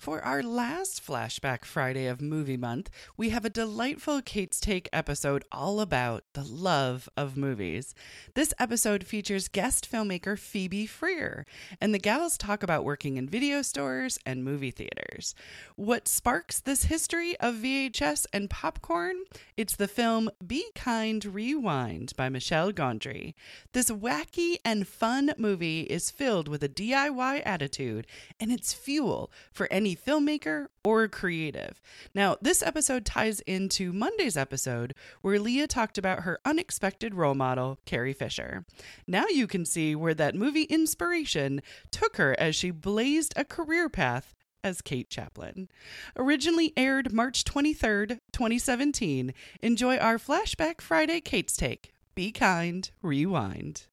For our last Flashback Friday of Movie Month, we have a delightful Kate's Take episode all about the love of movies. This episode features guest filmmaker Phoebe Freer, and the gals talk about working in video stores and movie theaters. What sparks this history of VHS and popcorn? It's the film Be Kind Rewind by Michel Gondry. This wacky and fun movie is filled with a DIY attitude, and it's fuel for any filmmaker or creative. Now, this episode ties into Monday's episode where Leah talked about her unexpected role model, Carrie Fisher. Now you can see where that movie inspiration took her as she blazed a career path as Kate Chaplin. Originally aired March 23rd, 2017. Enjoy our Flashback Friday Kate's Take. Be kind, rewind.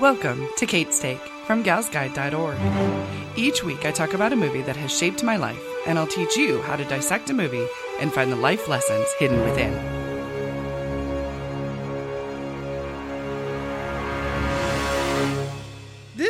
Welcome to Kate's Take from galsguide.org. Each week I talk about a movie that has shaped my life, and I'll teach you how to dissect a movie and find the life lessons hidden within.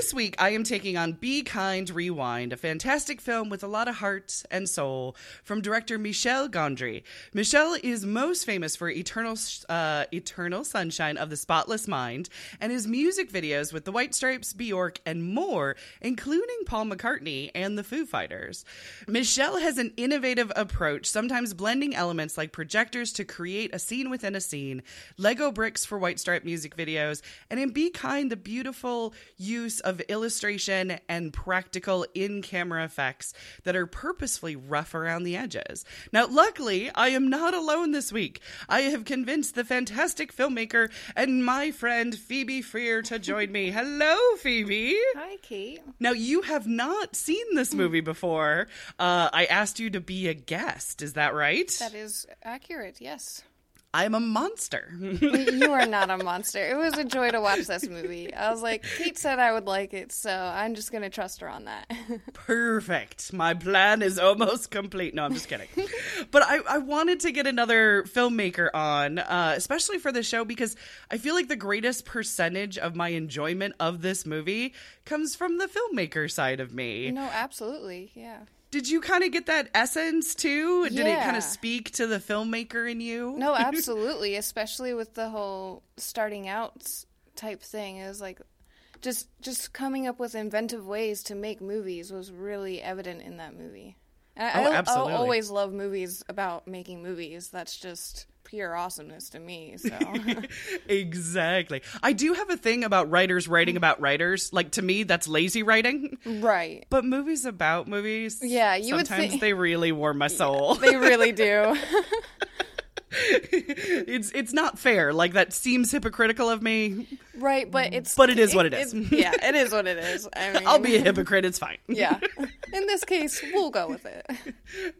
This week, I am taking on Be Kind Rewind, a fantastic film with a lot of heart and soul from director Michel Gondry. Michel is most famous for Eternal, uh, Eternal Sunshine of the Spotless Mind and his music videos with the White Stripes, Bjork, and more, including Paul McCartney and the Foo Fighters. Michel has an innovative approach, sometimes blending elements like projectors to create a scene within a scene, Lego bricks for White Stripe music videos, and in Be Kind, the beautiful use of illustration and practical in camera effects that are purposefully rough around the edges. Now, luckily, I am not alone this week. I have convinced the fantastic filmmaker and my friend Phoebe Freer to join me. Hello, Phoebe. Hi, Kate. Now, you have not seen this movie before. Uh, I asked you to be a guest. Is that right? That is accurate, yes. I'm a monster. you are not a monster. It was a joy to watch this movie. I was like, Kate said I would like it, so I'm just going to trust her on that. Perfect. My plan is almost complete. No, I'm just kidding. but I, I wanted to get another filmmaker on, uh, especially for the show, because I feel like the greatest percentage of my enjoyment of this movie comes from the filmmaker side of me. No, absolutely. Yeah. Did you kind of get that essence too? Did it kind of speak to the filmmaker in you? No, absolutely, especially with the whole starting out type thing. It was like just just coming up with inventive ways to make movies was really evident in that movie. I, oh, absolutely. I, I always love movies about making movies. That's just pure awesomeness to me. So exactly, I do have a thing about writers writing about writers. Like to me, that's lazy writing, right? But movies about movies, yeah, you sometimes think... they really warm my soul. Yeah, they really do. it's it's not fair. Like that seems hypocritical of me. Right, but it's but it is what it is. yeah, it is what it is. I mean, I'll be a hypocrite. It's fine. yeah, in this case, we'll go with it.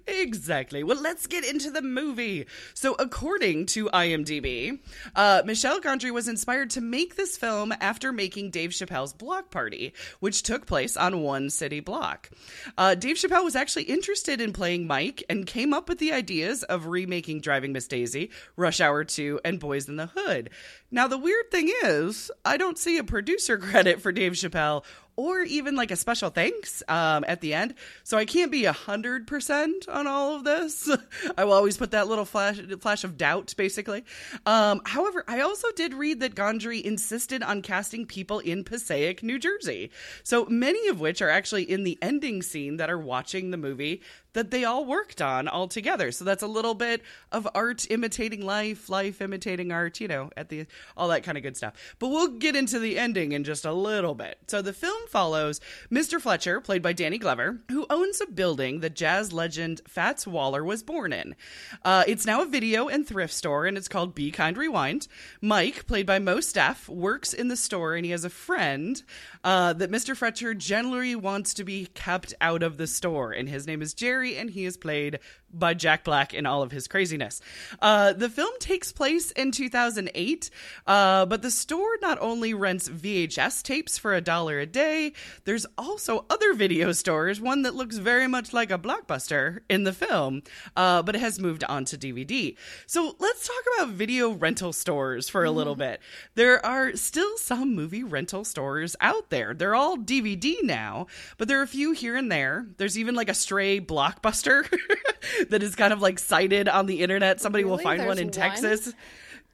Exactly. Well, let's get into the movie. So, according to IMDb, uh, Michel Gondry was inspired to make this film after making Dave Chappelle's Block Party, which took place on one city block. Uh, Dave Chappelle was actually interested in playing Mike and came up with the ideas of remaking Driving Miss Daisy, Rush Hour 2, and Boys in the Hood. Now, the weird thing is, I don't see a producer credit for Dave Chappelle or even like a special thanks um, at the end. So I can't be a hundred percent on all of this. I will always put that little flash flash of doubt, basically. Um, however, I also did read that Gondry insisted on casting people in Passaic, New Jersey. So many of which are actually in the ending scene that are watching the movie that they all worked on all together. So that's a little bit of art imitating life, life imitating art, you know, at the all that kind of good stuff. But we'll get into the ending in just a little bit. So the film follows Mr. Fletcher, played by Danny Glover, who owns a building that jazz legend Fats Waller was born in. Uh, it's now a video and thrift store, and it's called Be Kind Rewind. Mike, played by Mos Def, works in the store, and he has a friend uh, that Mr. Fletcher generally wants to be kept out of the store, and his name is Jerry, and he is played by Jack Black in all of his craziness. Uh, the film takes place in 2008, uh, but the store not only rents VHS tapes for a dollar a day, there's also other video stores, one that looks very much like a blockbuster in the film, uh, but it has moved on to DVD. So let's talk about video rental stores for a little bit. There are still some movie rental stores out there. They're all DVD now, but there are a few here and there. There's even like a stray blockbuster that is kind of like sighted on the internet. Somebody will Really? find one in one? Texas.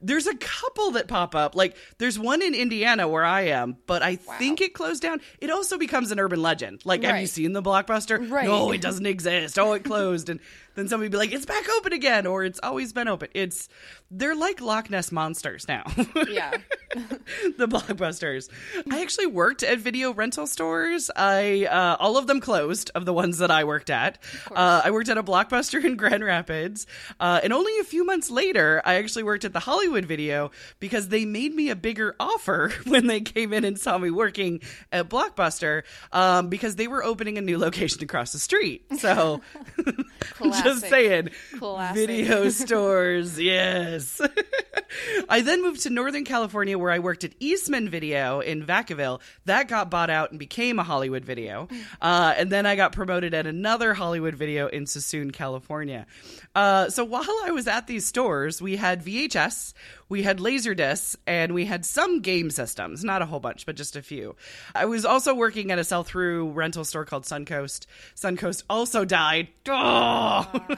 There's a couple that pop up. Like there's one in Indiana where I am, but I think it closed down. It also becomes an urban legend. Like, have you seen the blockbuster? Right. No, it doesn't exist. Oh, it closed. and then somebody be like, it's back open again, or it's always been open. It's they're like Loch Ness monsters now. Yeah. the blockbusters. I actually worked at video rental stores. I uh, all of them closed of the ones that I worked at. Uh, I worked at a blockbuster in Grand Rapids, uh, and only a few months later, I actually worked at the Hollywood Video because they made me a bigger offer when they came in and saw me working at Blockbuster um, because they were opening a new location across the street. So, just saying, Classic. video stores, yes. I then moved to Northern California where I worked at Eastman Video in Vacaville. That got bought out and became a Hollywood Video. Uh, and then I got promoted at another Hollywood Video in Suisun, California. Uh, so while I was at these stores, we had VHS, we had Laserdiscs, and we had some game systems. Not a whole bunch, but just a few. I was also working at a sell through rental store called Suncoast. Suncoast also died. Oh!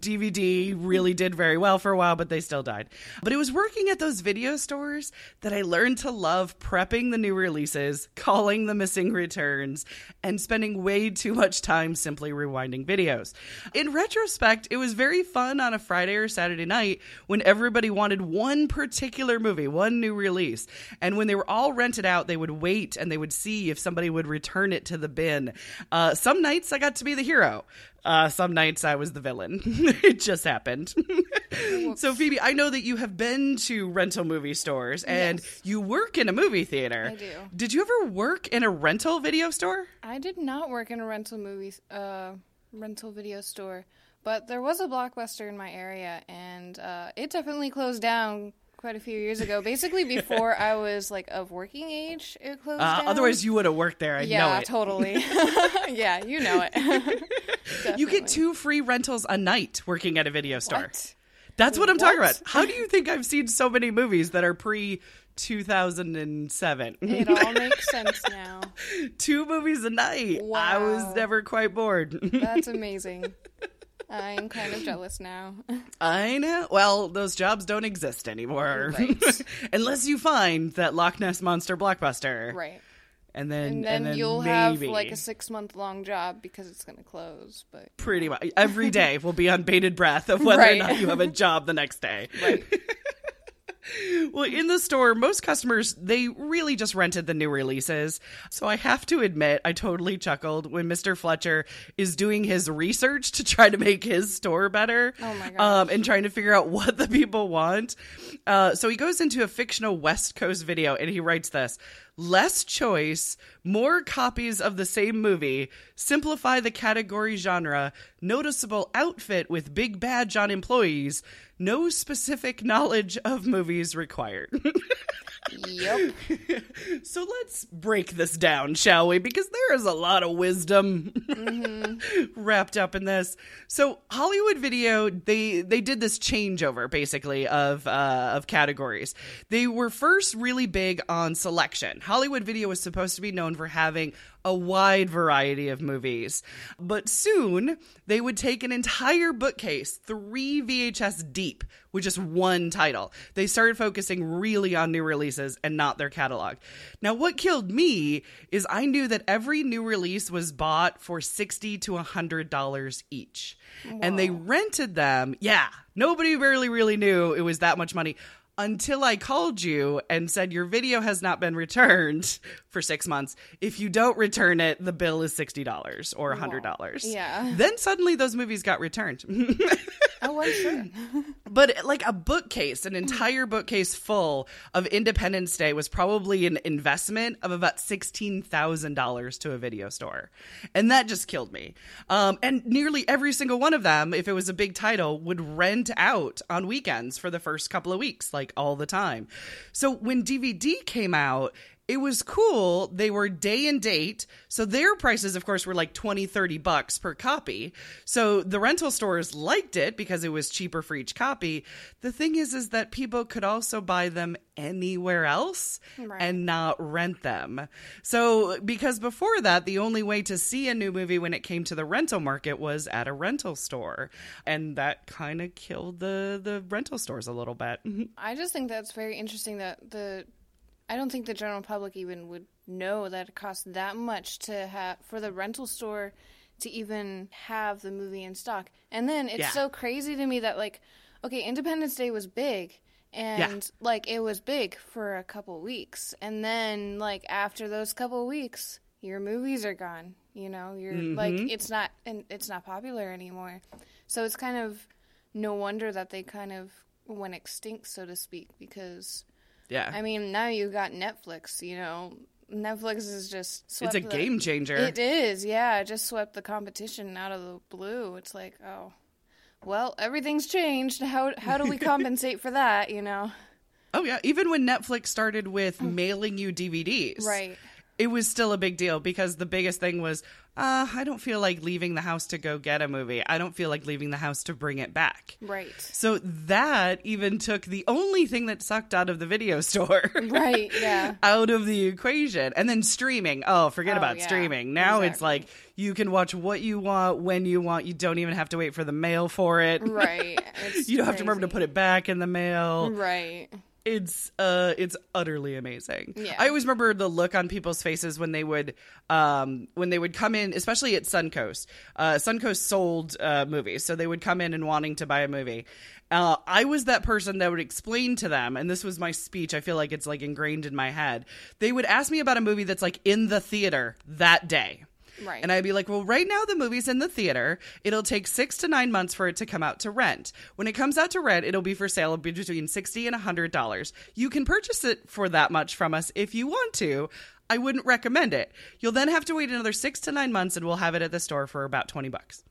DVD really did very well for a while, but they still died. But it was working at those video stores that I learned to love prepping the new releases, calling the missing returns, and spending way too much time simply rewinding videos. In retrospect, it was very fun on a Friday or Saturday night when everybody wanted one particular movie, one new release. And when they were all rented out, they would wait and they would see if somebody would return it to the bin. Uh, some nights I got to be the hero. Uh, some nights I was the villain. it just happened. so, Phoebe, I know that you have been to rental movie stores and Yes. you work in a movie theater. I do. Did you ever work in a rental video store? I did not work in a rental movie uh rental video store, but there was a blockbuster in my area and uh, it definitely closed down quite a few years ago. Basically before I was like of working age, it closed Uh, down. otherwise, you would have worked there. I yeah, know it. totally. yeah, you know it. You get two free rentals a night working at a video store. What? That's what I'm talking about. How do you think I've seen so many movies that are pre 2007? It all makes sense now. Two movies a night. Wow. I was never quite bored. That's amazing. I'm kind of jealous now. I know. Well, those jobs don't exist anymore. Right. Unless you find that Loch Ness Monster blockbuster. Right. And then, And then, then you'll maybe, have like a six month long job because it's going to close. But pretty much every day will be on bated breath of whether Right. or not you have a job the next day. right. Well, in the store, most customers they really just rented the new releases. So I have to admit, I totally chuckled when Mr. Fletcher is doing his research to try to make his store better. Oh my gosh. Um, and trying to figure out what the people want. Uh, so he goes into a fictional West Coast video and he writes this: less choice, more copies of the same movie, simplify the category genre, noticeable outfit with big badge on employees, no specific knowledge of movies required. yep. so let's break this down, shall we? Because there is a lot of wisdom wrapped up in this. So Hollywood Video, they they did this changeover basically of uh, of categories. They were first really big on selection. Hollywood Video was supposed to be known for having a wide variety of movies. But soon, they would take an entire bookcase, three VHS deep, with just one title. They started focusing really on new releases and not their catalog. Now, what killed me is I knew that every new release was bought for 60 to $100 each. And they rented them. Yeah, nobody really, really knew it was that much money until I called you and said your video has not been returned for six months. If you don't return it, the bill is sixty dollars or hundred dollars. Yeah. Then suddenly those movies got returned. Oh, I'm sure. but like a bookcase, an entire bookcase full of Independence Day was probably an investment of about $16,000 to a video store. And that just killed me. Um, and nearly every single one of them, if it was a big title, would rent out on weekends for the first couple of weeks, like all the time. So when DVD came out, it was cool. They were day and date. So their prices, of course, were like 20, 30 bucks per copy. So the rental stores liked it because it was cheaper for each copy. The thing is, is that people could also buy them anywhere else Right. and not rent them. So because before that, the only way to see a new movie when it came to the rental market was at a rental store. And that kind of killed the, the rental stores a little bit. I just think that's very interesting that the I don't think the general public even would know that it costs that much to have for the rental store to even have the movie in stock. And then it's Yeah. so crazy to me that like okay, Independence Day was big and like it was big for a couple weeks and then like after those couple weeks your movies are gone, you know? You're like mm-hmm. it's not and it's not popular anymore. So it's kind of no wonder that they kind of went extinct, so to speak, because Yeah. I mean now you got Netflix. You know, Netflix is just it's a the- game changer. It is, yeah. It just swept the competition out of the blue. It's like, oh, well, everything's changed. How how do we compensate for that? You know, Oh yeah, even when Netflix started with mailing you DVDs, right? It was still a big deal because the biggest thing was, uh, I don't feel like leaving the house to go get a movie. I don't feel like leaving the house to bring it back. Right. So that even took the only thing that sucked out of the video store. Right. Yeah. out of the equation. And then streaming. Oh, forget Oh, about yeah. streaming. Now it's like you can watch what you want when you want. You don't even have to wait for the mail for it. Right. You don't have to remember to put it back in the mail Right. It's uh it's utterly amazing. Yeah. I always remember the look on people's faces when they would um when they would come in, especially at Suncoast. Uh Suncoast sold uh movies, so they would come in and wanting to buy a movie. Uh, I was that person that would explain to them, and this was my speech. I feel like it's like ingrained in my head. They would ask me about a movie that's like in the theater that day. Right. And I'd be like, well, right now the movie's in the theater. It'll take six to nine months for it to come out to rent. When it comes out to rent, it'll be for sale between sixty and hundred dollars. You can purchase it for that much from us if you want to. I wouldn't recommend it. You'll then have to wait another six to nine months, and we'll have it at the store for about twenty bucks.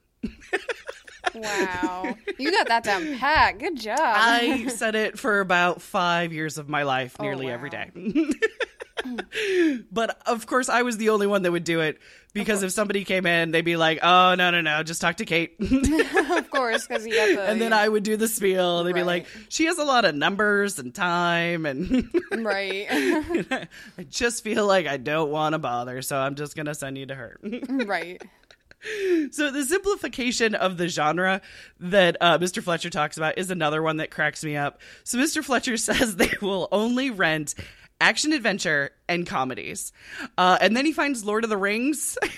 Wow. you got that down pat. Good job. I said it for about five years of my life, oh, nearly wow. every day. but of course, I was the only one that would do it because if somebody came in, they'd be like, "Oh no, no, no, just talk to Kate." of course, because you the. and then I would do the spiel. They'd be like, "She has a lot of numbers and time, and right. I just feel like I don't want to bother, so I'm just gonna send you to her." right. so the simplification of the genre that uh, Mr. Fletcher talks about is another one that cracks me up. So Mr. Fletcher says they will only rent action adventure and comedies, uh, and then he finds Lord of the Rings.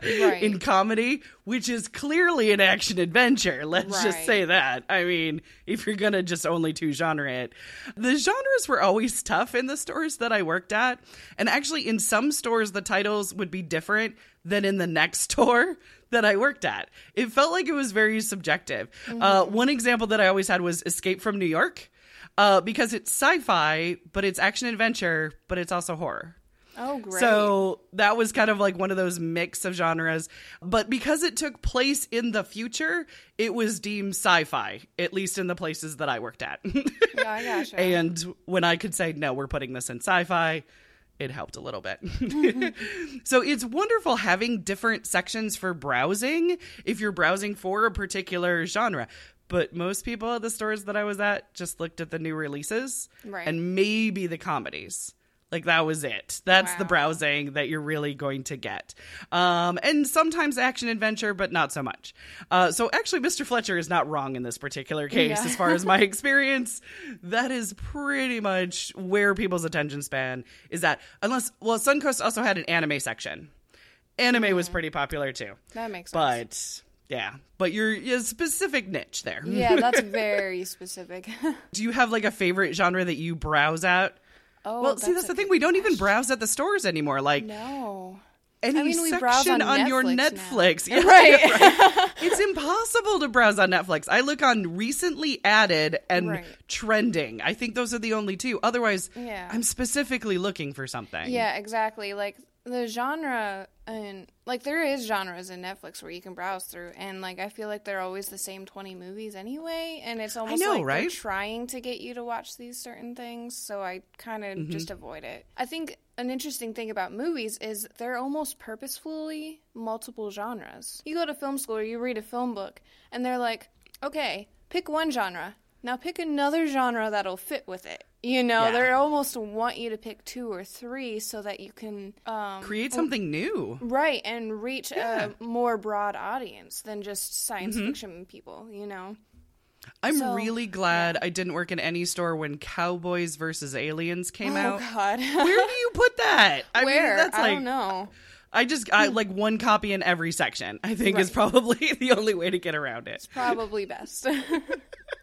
Right. in comedy, which is clearly an action adventure. Let's just say that. I mean, if you're gonna just only two genre it, the genres were always tough in the stores that I worked at, and actually in some stores the titles would be different than in the next store that I worked at. It felt like it was very subjective. Uh, one example that I always had was Escape from New York. Uh, because it's sci-fi, but it's action adventure, but it's also horror. Oh, great. So that was kind of like one of those mix of genres. But because it took place in the future, it was deemed sci fi, at least in the places that I worked at. yeah, I gotcha. and when I could say, no, we're putting this in sci fi, it helped a little bit. so it's wonderful having different sections for browsing if you're browsing for a particular genre. But most people at the stores that I was at just looked at the new releases Right. and maybe the comedies. Like that was it. That's the browsing that you're really going to get. Um, and sometimes action adventure, but not so much. Uh, so actually, Mr. Fletcher is not wrong in this particular case, Yeah. as far as my experience. That is pretty much where people's attention span is at. Unless, well, Suncoast also had an anime section. Anime was pretty popular too, that makes sense. but yeah, but you're a specific niche there. yeah, that's very specific. Do you have like a favorite genre that you browse at? oh, Well, see, that's the thing. We don't even browse at the stores anymore. Like, No. any I mean, we section browse on on, your Netflix now. Netflix. Yeah, Right. it's impossible to browse on Netflix. I look on recently added and Right. trending. I think those are the only two. Otherwise, Yeah. I'm specifically looking for something. Yeah, exactly. Like the genre and like there is genres in Netflix where you can browse through and like I feel like they're always the same 20 movies anyway and it's almost know, like they're trying to get you to watch these certain things so I kind of Mm-hmm. just avoid it. I think an interesting thing about movies is they're almost purposefully multiple genres. You go to film school or you read a film book and they're like, "Okay, pick one genre. Now pick another genre that'll fit with it." You know, Yeah. they almost want you to pick two or three so that you can um, Create something new. right and reach Yeah. a more broad audience than just science Mm-hmm. fiction people. You know, I'm So, really glad I didn't work in any store when Cowboys versus Aliens came oh out. God, Where do you put that? I where mean, that's I like don't know. I just I like one copy in every section. I think is probably the only way to get around it. It's probably best.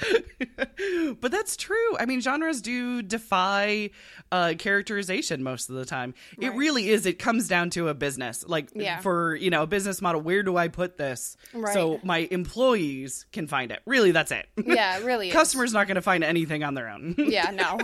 but that's true. I mean, genres do defy uh, characterization most of the time. It really is. It comes down to a business, like Yeah. for you know a business model. Where do I put this Right. so my employees can find it? Really, that's it. yeah, really. is. Customers not going to find anything on their own. Yeah, no.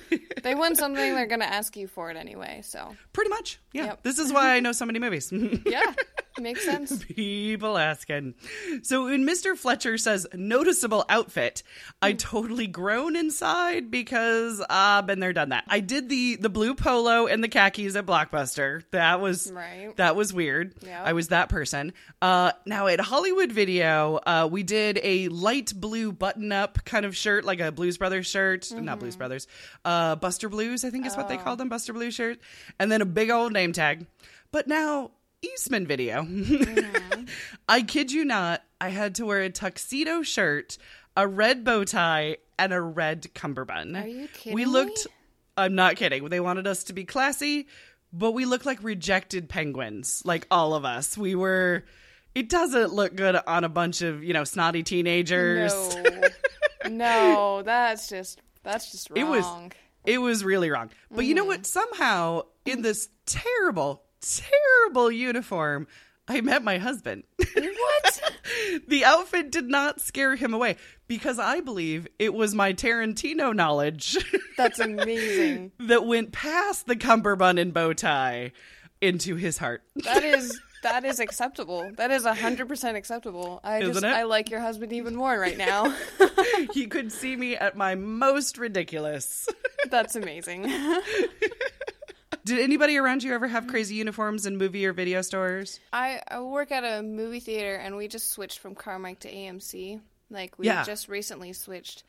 they want something, they're gonna ask you for it anyway. So Pretty much. Yeah. Yep. This is why I know so many movies. yeah, makes sense. People asking. So when Mr. Fletcher says noticeable outfit, Hmm. I totally groan inside because I've been there, done that. I did the the blue polo and the khakis at Blockbuster. That was Right. that was weird. Yep. I was that person. Uh, now at Hollywood Video, uh, we did a light blue button up kind of shirt, like a Blues Brothers shirt, not Mm-hmm. Blues Brothers, uh, Buster Blues, I think is what Oh. they called them, Buster Blues shirt, and then a big old name tag. But now Eastman Video. Mm-hmm. I kid you not, I had to wear a tuxedo shirt, a red bow tie, and a red cummerbund. Are you kidding We me? looked I'm not kidding. They wanted us to be classy, but we looked like rejected penguins, like all of us. We were it doesn't look good on a bunch of, you know, snotty teenagers. No, no, that's just that's just wrong. It was it was really wrong. But you know what? Somehow in this terrible, terrible uniform, I met my husband. what? the outfit did not scare him away because I believe it was my Tarantino knowledge That's amazing. that went past the cummerbund and bow tie into his heart. That is that is acceptable. That is hundred percent acceptable. I Isn't just it? I like your husband even more right now. he could see me at my most ridiculous. That's amazing. Did anybody around you ever have crazy uniforms in movie or video stores? I, I work at a movie theater and we just switched from Carmike to AMC. Like we Yeah. just recently switched,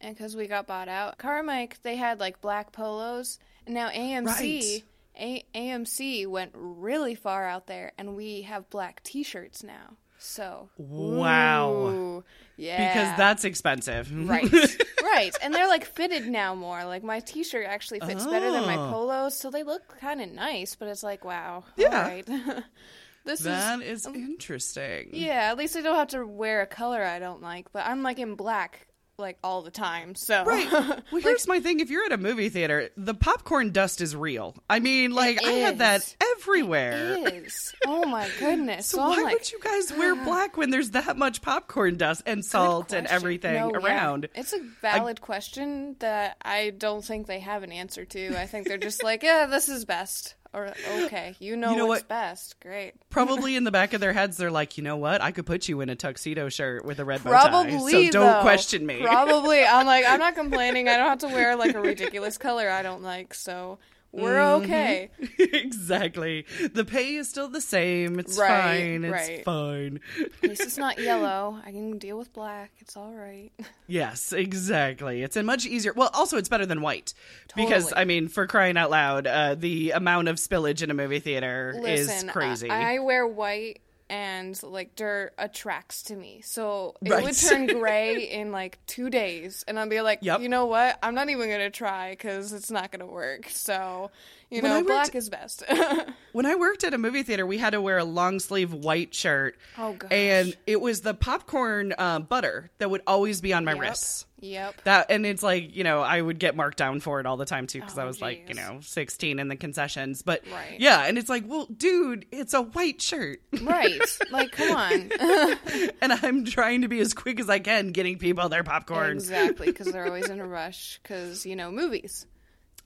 and because we got bought out, Carmike they had like black polos, and now AMC. A- AMC went really far out there, and we have black T-shirts now. So Wow. ooh, yeah, Because that's expensive. right, right, and they're like fitted now more. Like my T-shirt actually fits better than my Oh. polos, so they look kind of nice. But it's like, wow, Yeah. all right. this is That is um, interesting. yeah, at least I don't have to wear a color I don't like, but I'm like in black like all the time. So Right. Well, here's my thing. If you're at a movie theater, the popcorn dust is real. I mean, like, I had that everywhere. it is. Oh my goodness. So why like, would you guys wear black when there's that much popcorn dust and salt and everything No, yeah. around? It's a valid question that I don't think they have an answer to. I think they're just like, yeah, this is best. Or okay, you know, You know what's what? best. Great. Probably in the back of their heads, they're like, you know what? I could put you in a tuxedo shirt with a red bow tie. So don't though. question me. Probably. I'm like, I'm not complaining. I don't have to wear like a ridiculous color I don't like. So we're Mm-hmm. okay. exactly. The pay is still the same. It's Right, fine. It's right. fine. At least it's not yellow. I can deal with black. It's all right. Yes, exactly. It's a much easier. Well, also it's better than white because I mean, for crying out loud, uh, the amount of spillage in a movie theater Listen, is crazy. I, I wear white and like dirt attracts to me. So it Right. would turn gray in like two days. And I'd be like, Yep. you know what? I'm not even going to try because it's not going to work. So, you When I know, worked- black is best. when I worked at a movie theater, we had to wear a long sleeve white shirt. Oh, gosh. And it was the popcorn uh, butter that would always be on my Yep. wrists. Yep. That and it's like you know I would get marked down for it all the time too because I Oh, was like you know 16 in the concessions. But Right. yeah, and it's like, well, dude, it's a white shirt, Right. like, come on. and I'm trying to be as quick as I can getting people their popcorn. exactly, because they're always in a rush. Because you know, movies.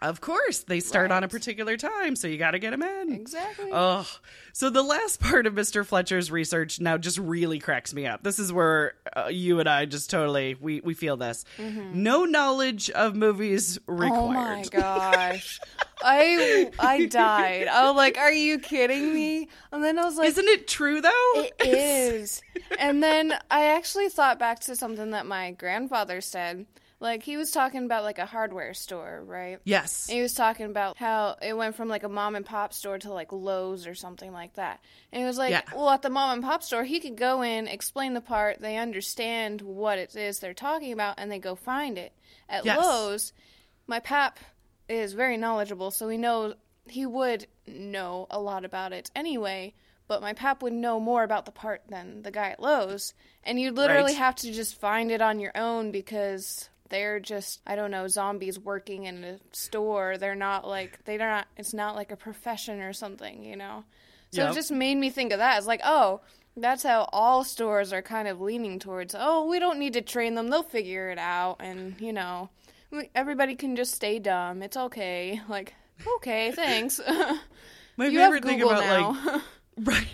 Of course, they start on a particular time, so you got to get them in. Exactly. Oh, so the last part of Mr. Fletcher's research now just really cracks me up. This is where uh, you and I just totally we we feel this. No knowledge of movies required. Mm-hmm. Oh my gosh. I I died. I was like, "Are you kidding me?" And then I was like, Isn't it true though? It is. and then I actually thought back to something that my grandfather said. Like he was talking about like a hardware store, right? yes. And he was talking about how it went from like a mom and pop store to like Lowe's or something like that. And he was like, Yeah. well, at the mom and pop store, he could go in, explain the part, they understand what it is they're talking about, and they go find it. At Yes. Lowe's, my pap is very knowledgeable, so he knows he would know a lot about it anyway. But my pap would know more about the part than the guy at Lowe's, and you literally Right. have to just find it on your own because they're just I don't know zombies working in a store. They're not like they're not. It's not like a profession or something, you know. So Yep. it just made me think of that. It's like, oh, that's how all stores are kind of leaning towards. Oh, we don't need to train them; they'll figure it out, and you know, everybody can just stay dumb. It's okay. Like, okay, thanks. My you favorite thing about now. like Right.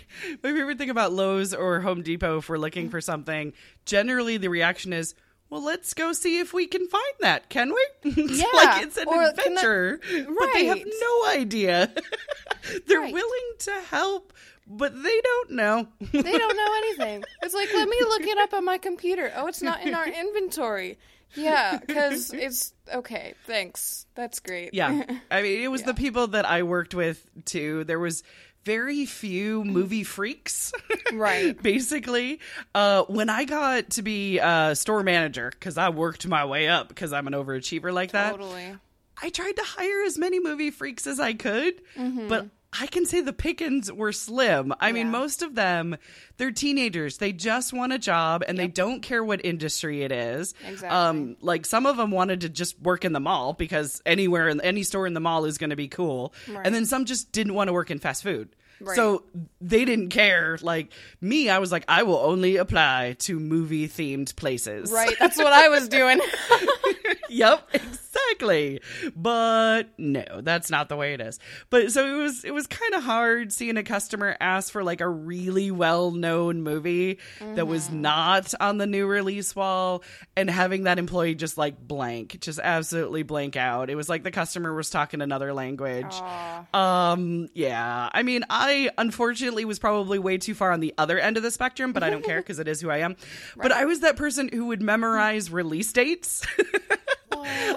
My favorite thing about Lowe's or Home Depot if we're looking for something, generally the reaction is, well, let's go see if we can find that, can we? It's Yeah, like it's an or I- adventure, but they have no idea. They're Right. willing to help, but they don't know. They don't know anything. It's like, let me look it up on my computer. Oh, it's not in our inventory. Yeah, because it's okay. Thanks. That's great. Yeah. I mean, it was Yeah. the people that I worked with too. There was very few movie freaks. Right. Basically, uh, when I got to be uh, store manager, because I worked my way up because I'm an overachiever like that, Totally. I tried to hire as many movie freaks as I could, but I can say the pickings were slim. I mean, Mm-hmm. Most of them, they're teenagers. They just want a job and they don't care what industry it is. Exactly. Um, like some of them wanted to just work in the mall because anywhere in any store in the mall is going to be cool. Right. And then some just didn't want to work in fast food. Right. So they didn't care. Like me, I was like, I will only apply to movie themed places. Right. That's what I was doing. yep, exactly. But no, that's not the way it is. But so it was it was kind of hard seeing a customer ask for like a really well-known movie that was not on the new release wall and having that employee just like blank, just absolutely blank out. It was like the customer was talking another language. Aw. Um, yeah. I mean, I unfortunately was probably way too far on the other end of the spectrum, but I don't care because it is who I am. But I was that person who would memorize release dates.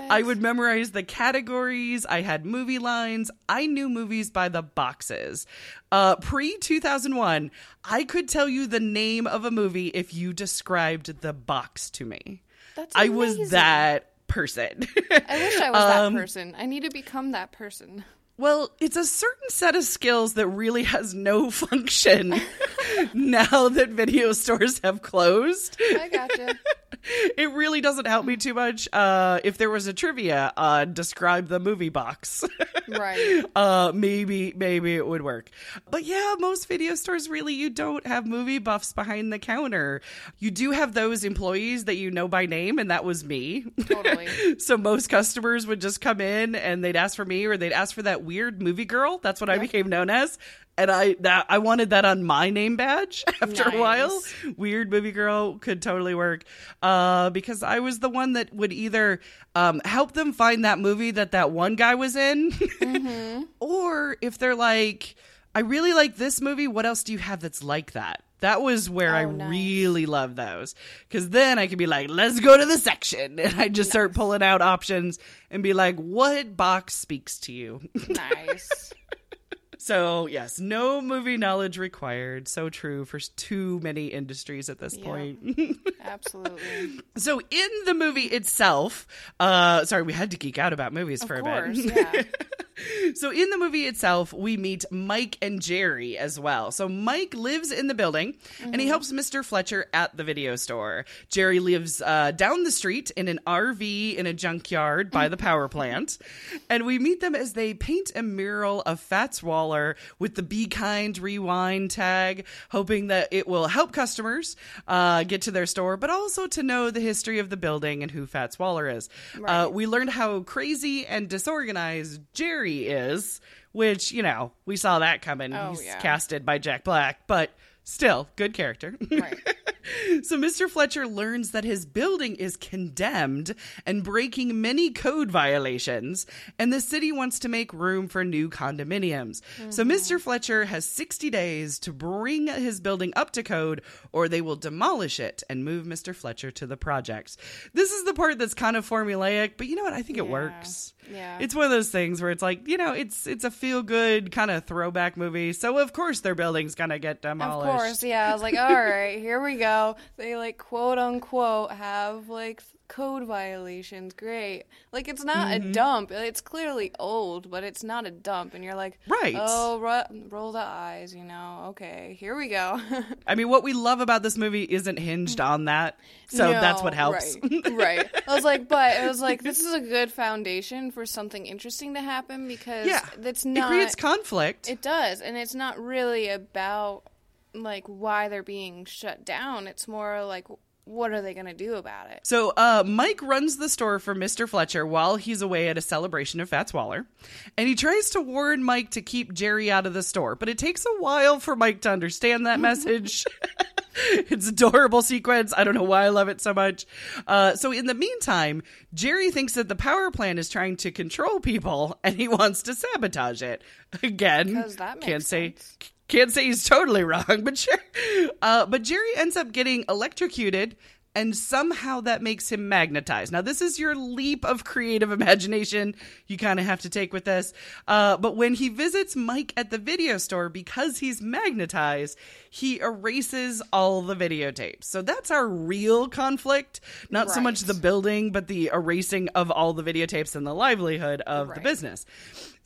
I would memorize the categories. I had movie lines. I knew movies by the boxes. Uh, Pre 2001, I could tell you the name of a movie if you described the box to me. That's I was that person. I wish I was Um, that person. I need to become that person. Well, it's a certain set of skills that really has no function now that video stores have closed. I gotcha. It really doesn't help me too much. Uh, if there was a trivia, uh, describe the movie box. right. uh, maybe, maybe it would work. But yeah, most video stores really, you don't have movie buffs behind the counter. You do have those employees that you know by name, and that was me. Totally. so most customers would just come in and they'd ask for me or they'd ask for that weird movie girl. That's what I became known as. And I that I wanted that on my name badge after a while. Weird movie girl could totally work. Uh because I was the one that would either um help them find that movie that that one guy was in Mm-hmm. or if they're like I really like this movie, what else do you have that's like that? That was where I Oh, nice. really love those. Because then I could be like, let's go to the section. And I just start pulling out options and be like, what box speaks to you? Nice. so, yes, no movie knowledge required. So true for too many industries at this Yeah. point. Absolutely. so, in the movie itself, uh, sorry, we had to geek out about movies Of for a bit. Yeah. So in the movie itself, we meet Mike and Jerry as well. So Mike lives in the building and he helps Mr. Fletcher at the video store. Jerry lives uh, down the street in an RV in a junkyard by the power plant. And we meet them as they paint a mural of Fats Waller with the Be Kind Rewind tag, hoping that it will help customers uh, get to their store, but also to know the history of the building and who Fats Waller is. Uh, we learned how crazy and disorganized Jerry is, which, you know, we saw that coming. Oh, He's yeah. casted by Jack Black, but still, good character. Right. so Mr. Fletcher learns that his building is condemned and breaking many code violations, and the city wants to make room for new condominiums. So mm-hmm. Mr. Fletcher has 60 days to bring his building up to code, or they will demolish it and move Mr. Fletcher to the projects. This is the part that's kind of formulaic, but you know what? I think it works. Yeah. It's one of those things where it's like, you know, it's it's a feel good kind of throwback movie. So of course their building's gonna get demolished. Of course, yeah. I was like, all right, here we go. They like quote unquote have like code violations. Great. Like it's not Mm-hmm. a dump. It's clearly old, but it's not a dump. And you're like, Right. Oh, ro- roll the eyes. You know. Okay, here we go. I mean, what we love about this movie isn't hinged on that. So that's what helps. Right, right. I was like, but it was like this is a good foundation for something interesting to happen because yeah. it's it creates conflict. It does, and it's not really about like why they're being shut down. It's more like what are they going to do about it? So, uh, Mike runs the store for Mr. Fletcher while he's away at a celebration of Fats Waller. And he tries to warn Mike to keep Jerry out of the store, but it takes a while for Mike to understand that message. it's adorable sequence. I don't know why I love it so much. Uh, so, in the meantime, Jerry thinks that the power plant is trying to control people and he wants to sabotage it. Again, 'Cause that makes can't say sense. Can't say he's totally wrong, but sure. Uh, but Jerry ends up getting electrocuted, and somehow that makes him magnetized. Now, this is your leap of creative imagination you kind of have to take with this. Uh, but when he visits Mike at the video store, because he's magnetized, he erases all the videotapes. So that's our real conflict. Not so much the building, but the erasing of all the videotapes and the livelihood of the business.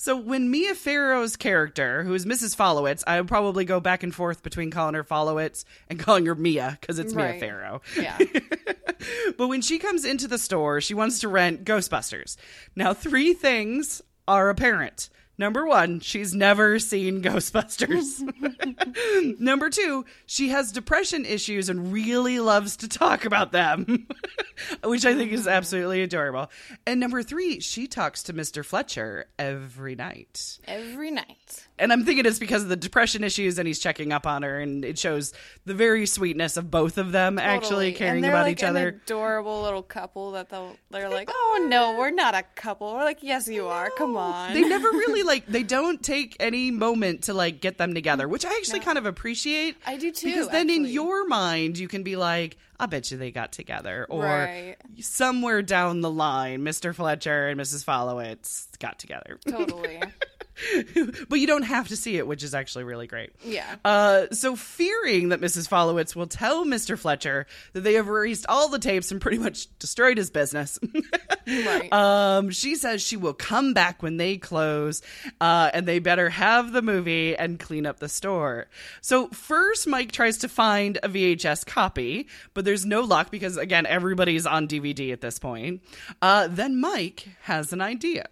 So when Mia Farrow's character, who is Mrs. Falewicz, I would probably go back and forth between calling her Falewicz and calling her Mia because it's Mia Right. Farrow. Yeah. But when she comes into the store, she wants to rent Ghostbusters. Now, three things are apparent. Number one, she's never seen Ghostbusters. Number two, she has depression issues and really loves to talk about them, which I think is absolutely adorable. And number three, she talks to Mr. Fletcher every night. Every night. And I'm thinking it's because of the depression issues and he's checking up on her, and it shows the very sweetness of both of them actually caring about like each an other. Adorable little couple that they're like, oh no, we're not a couple. We're like, yes, you are. Come on. They never really like they don't take any moment to like get them together, which I actually kind of appreciate. I do too, Because then in your mind you can be like, I bet you they got together. Or Right. somewhere down the line, Mr. Fletcher and Mrs. Falewicz got together. totally. but you don't have to see it, which is actually really great. Yeah. Uh, so, fearing that Mrs. Falewicz will tell Mr. Fletcher that they have erased all the tapes and pretty much destroyed his business, Right. um, she says she will come back when they close, uh, and they better have the movie and clean up the store. So, first, Mike tries to find a VHS copy, but there's no luck because, again, everybody's on DVD at this point. Uh, then Mike has an idea.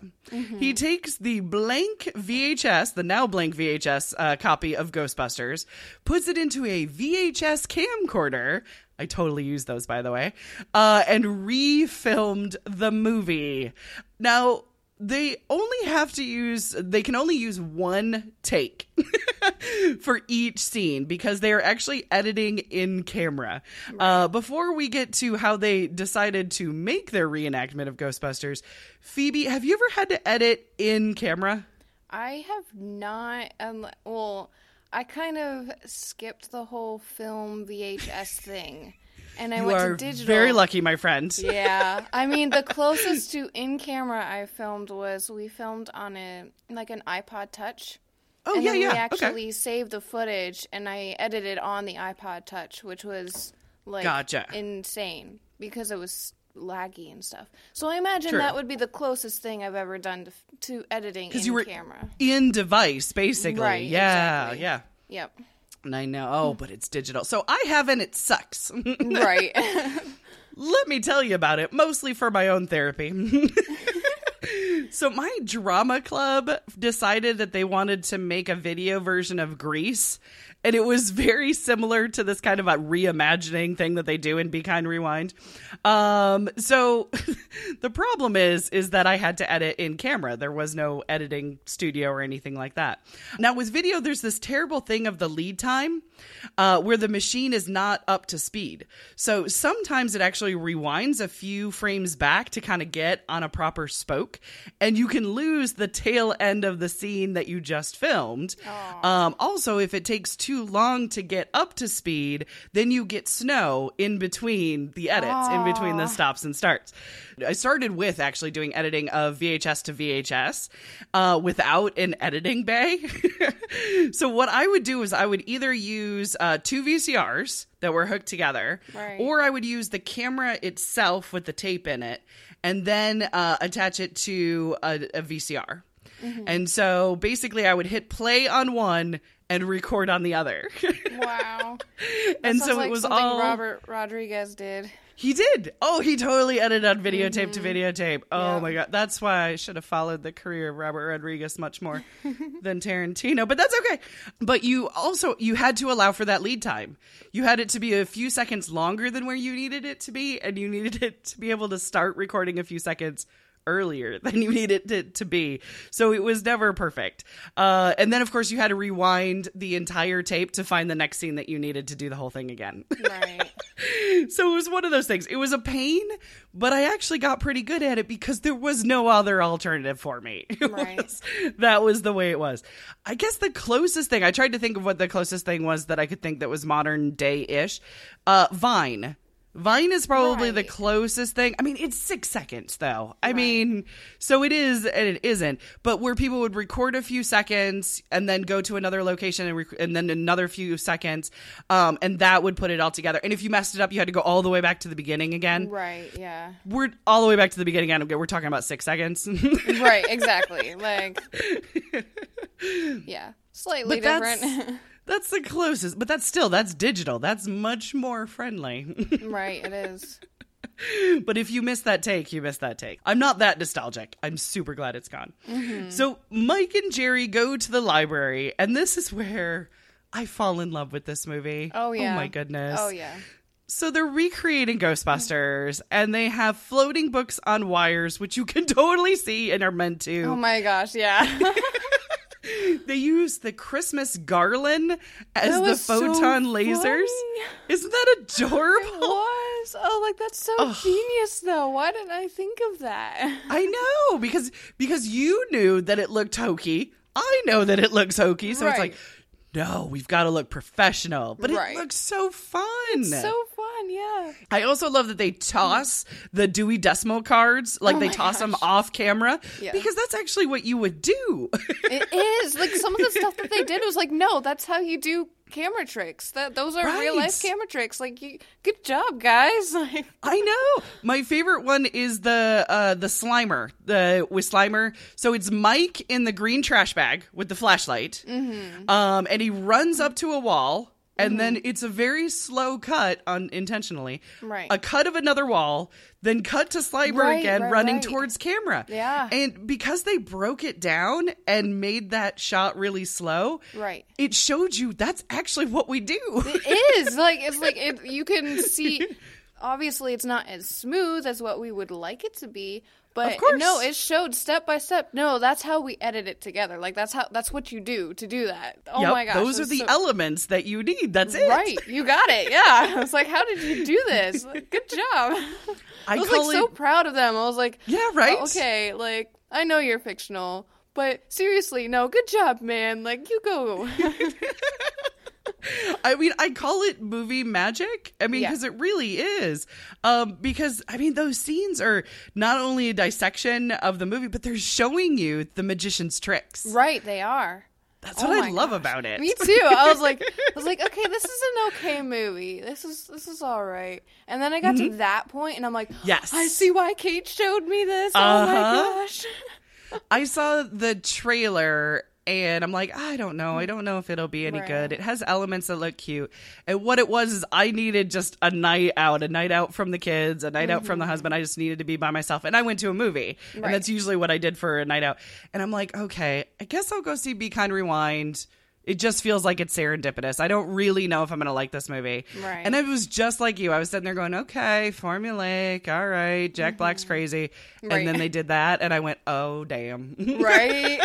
He takes the blank VHS, the now blank VHS uh, copy of Ghostbusters, puts it into a VHS camcorder. I totally used those, by the way, uh, and refilmed the movie. Now, they only have to use, they can only use one take for each scene because they are actually editing in camera. Uh, before we get to how they decided to make their reenactment of Ghostbusters, Phoebe, have you ever had to edit in camera? I have not. Um, well, I kind of skipped the whole film VHS thing, and I You went are to digital. very lucky, my friend. Yeah, I mean the closest to in camera I filmed was we filmed on a like an iPod Touch. Oh, and yeah, then yeah. We okay. actually saved the footage, and I edited on the iPod Touch, which was like Gotcha. insane because it was laggy and stuff. So I imagine True. that would be the closest thing I've ever done to, to editing in you were camera. in device, basically. Right, Yeah, exactly. yeah. Yep. And I know, oh, but it's digital. So I haven't, it sucks. Right. Let me tell you about it, mostly for my own therapy. so my drama club decided that they wanted to make a video version of Grease. And it was very similar to this kind of a reimagining thing that they do in Be Kind Rewind. Um, so the problem is, is that I had to edit in camera. There was no editing studio or anything like that. Now with video, there's this terrible thing of the lead time, uh, where the machine is not up to speed. So sometimes it actually rewinds a few frames back to kind of get on a proper spoke, and you can lose the tail end of the scene that you just filmed. Um, also, if it takes too long to get up to speed, then you get snow in between the edits, in between the stops and starts. I started with actually doing editing of VHS to VHS uh, without an editing bay. so what I would do is I would either use uh, two VCRs that were hooked together, Right. or I would use the camera itself with the tape in it, and then uh, attach it to a, a VCR. And so basically, I would hit play on one and record on the other. wow. and so like it was all Robert Rodriguez did. He did. Oh, he totally edited on videotape to videotape. Oh Mm-hmm. Yeah. my god, that's why I should have followed the career of Robert Rodriguez much more than Tarantino. But that's okay. But you also you had to allow for that lead time. You had it to be a few seconds longer than where you needed it to be, and you needed it to be able to start recording a few seconds earlier than you needed it to be. So it was never perfect. Uh, and then of course you had to rewind the entire tape to find the next scene that you needed to do the whole thing again. Right. so it was one of those things. It was a pain, but I actually got pretty good at it because there was no other alternative for me. It Right. was- that was the way it was. I guess the closest thing, I tried to think of what the closest thing was that I could think that was modern day ish. Uh, Vine. Vine is probably the closest thing. I mean, it's six seconds though. I mean, so it is and it isn't. But where people would record a few seconds and then go to another location and, rec- and then another few seconds, um, and that would put it all together. And if you messed it up, you had to go all the way back to the beginning again. Right. Yeah. We're all the way back to the beginning again. We're talking about six seconds. Right. Exactly. Like. Yeah. Slightly But different. that's the closest. But that's still that's digital. That's much more friendly. right. It is. but if you miss that take, you miss that take. I'm not that nostalgic. I'm super glad it's gone. Mm-hmm. So Mike and Jerry go to the library, and this is where I fall in love with this movie. Oh yeah. Oh my goodness. Oh yeah. So they're recreating Ghostbusters, and they have floating books on wires, which you can totally see and are meant to. Oh my gosh. Yeah. They use the Christmas garland as the was so photon lasers. funny. Isn't that adorable? It was. Oh, like that's so genius, though. Why didn't I think of that? I know because because you knew that it looked hokey. I know that it looks hokey, so it's like, no, we've got to look professional. But Right. it looks so fun. So fun, yeah. I also love that they toss the Dewey Decimal cards, like Oh they toss them off camera, Yeah. because that's actually what you would do. It is like some of the stuff that they did was like, no, that's how you do camera tricks. That those are real life camera tricks. Like, you, good job, guys. Like, I know. My favorite one is the uh the Slimer, the with Slimer. So it's Mike in the green trash bag with the flashlight. Mm-hmm. Um and he runs up to a wall and then mm-hmm. it's a very slow cut unintentionally. Right. A cut of another wall, then cut to Slimer Right, again right, running right. towards camera. Yeah. And because they broke it down and made that shot really slow, Right. it showed you that's actually what we do. it is like it's like it, you can see. Obviously, it's not as smooth as what we would like it to be, but no, it showed step by step. No, that's how we edit it together. Like that's how that's what you do to do that. Oh Yep, my gosh, those are the so- elements that you need. That's it. Right, you got it. Yeah, I was like, "How did you do this? Good job!" I, was like so proud of them. I was like, Yeah, right? "Oh, okay, like I know you're fictional, but seriously, no, good job, man. Like you go. I mean, I call it movie magic. I mean, Yeah. because it really is. Um, because I mean, those scenes are not only a dissection of the movie, but they're showing you the magician's tricks. right, they are. That's Oh what I love gosh. about it. Me too. I was like, I was like, okay, this is an okay movie. This is this is all right. And then I got to that point, and I'm like, Mm-hmm. Yes. I see why Kate showed me this. Oh Uh-huh. my gosh. I saw the trailer and I'm like, I don't know. I don't know if it'll be any Right. good. It has elements that look cute. And what it was is I needed just a night out, a night out from the kids, a night out from the mm-hmm. husband. I just needed to be by myself. And I went to a movie. And that's usually what I did for a night out. And I'm like, okay, I guess I'll go see Be Kind Rewind. It just feels like it's serendipitous. I don't really know if I'm going to like this movie. Right. And it was just like you. I was sitting there going, okay, formulaic. All right. Jack mm-hmm. Black's crazy. Right. And then they did that. And I went, oh, damn. right?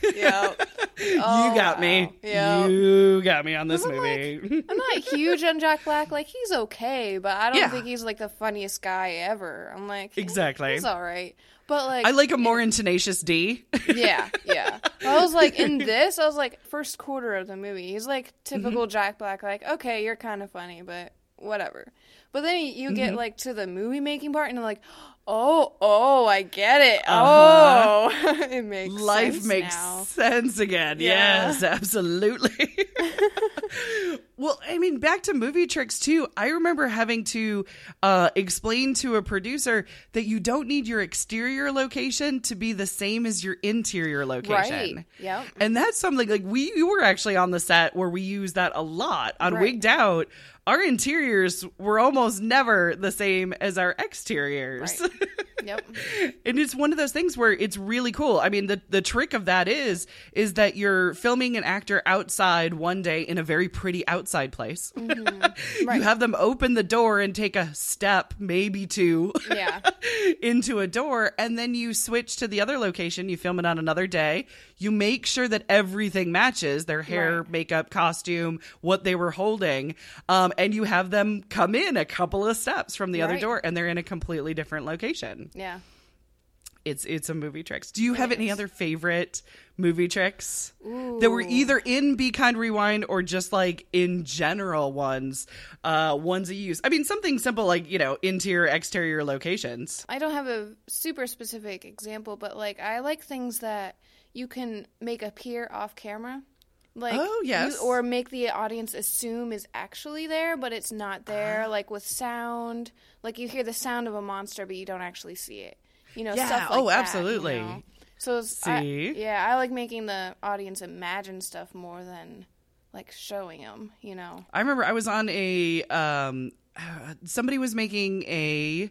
yeah. you got me. Oh, yeah. You got me on this I'm movie. I'm not huge on Jack Black. Like he's okay, but I don't Yeah. think he's like the funniest guy ever. I'm like Exactly. He's all right, but like I like a more in Tenacious D. yeah, yeah. I was like in this. I was like first quarter of the movie. He's like typical Mm-hmm. Jack Black. Like okay, you're kind of funny, but whatever. But then you get Mm-hmm. like to the movie making part, and you're like, oh, oh, I get it. Uh-huh. Oh, it makes Life sense makes now. sense again. Yeah. Yes, absolutely. well, I mean, back to movie tricks too. I remember having to uh, explain to a producer that you don't need your exterior location to be the same as your interior location. Right. Yep. And that's something like we you were actually on the set where we use that a lot on Right. Wigged Out. Our interiors were almost never the same as our exteriors. Right. Yep. and it's one of those things where it's really cool. I mean, the the trick of that is is that you're filming an actor outside one day in a very pretty outside place. Right. You have them open the door and take a step, maybe two, Yeah. into a door, and then you switch to the other location. You film it on another day. You make sure that everything matches their hair, Right. makeup, costume, what they were holding, um, and you have them come in a couple of steps from the other door, and they're in a completely different location. Yeah. It's it's a movie tricks. Do you have any other favorite movie tricks that were either in Be Kind Rewind or just like in general ones, uh, ones that you use? I mean, something simple like you know interior exterior locations. I don't have a super specific example, but like I like things that you can make appear off camera. Like Oh, you- yes. or make the audience assume is actually there, but it's not there. Ah. like with sound, like you hear the sound of a monster, but you don't actually see it. You know, Yeah, stuff like oh, that, you absolutely. know? So it's, I- See? yeah, I like making the audience imagine stuff more than like showing them. You know, I remember I was on a um, somebody was making a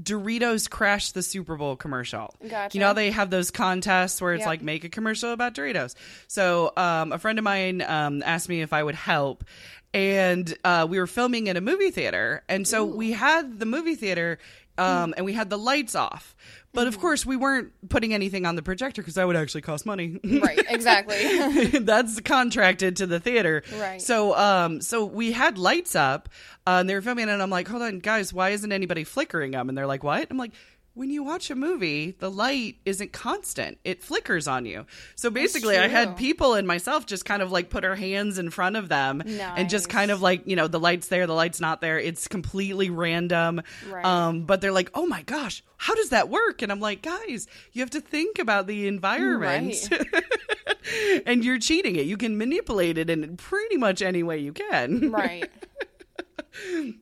Doritos Crash the Super Bowl commercial. Gotcha. You know they have those contests where it's Yep. like make a commercial about Doritos. So um, a friend of mine um, asked me if I would help, and uh, we were filming in a movie theater, and so we had the movie theater, um, and we had the lights off. But Mm-hmm. of course, we weren't putting anything on the projector because that would actually cost money. right? Exactly. that's contracted to the theater. Right. So um so we had lights up uh, and they were filming it and I'm like, "Hold on, guys, why isn't anybody flickering them?" And they're like, "What?" I'm like, when you watch a movie, the light isn't constant. It flickers on you. So basically, I had people and myself just kind of like put our hands in front of them and just kind of like, you know, the light's there, the light's not there. It's completely random. Right. Um, but they're like, oh my gosh, how does that work? And I'm like, guys, you have to think about the environment. and you're cheating it. You can manipulate it in pretty much any way you can. right.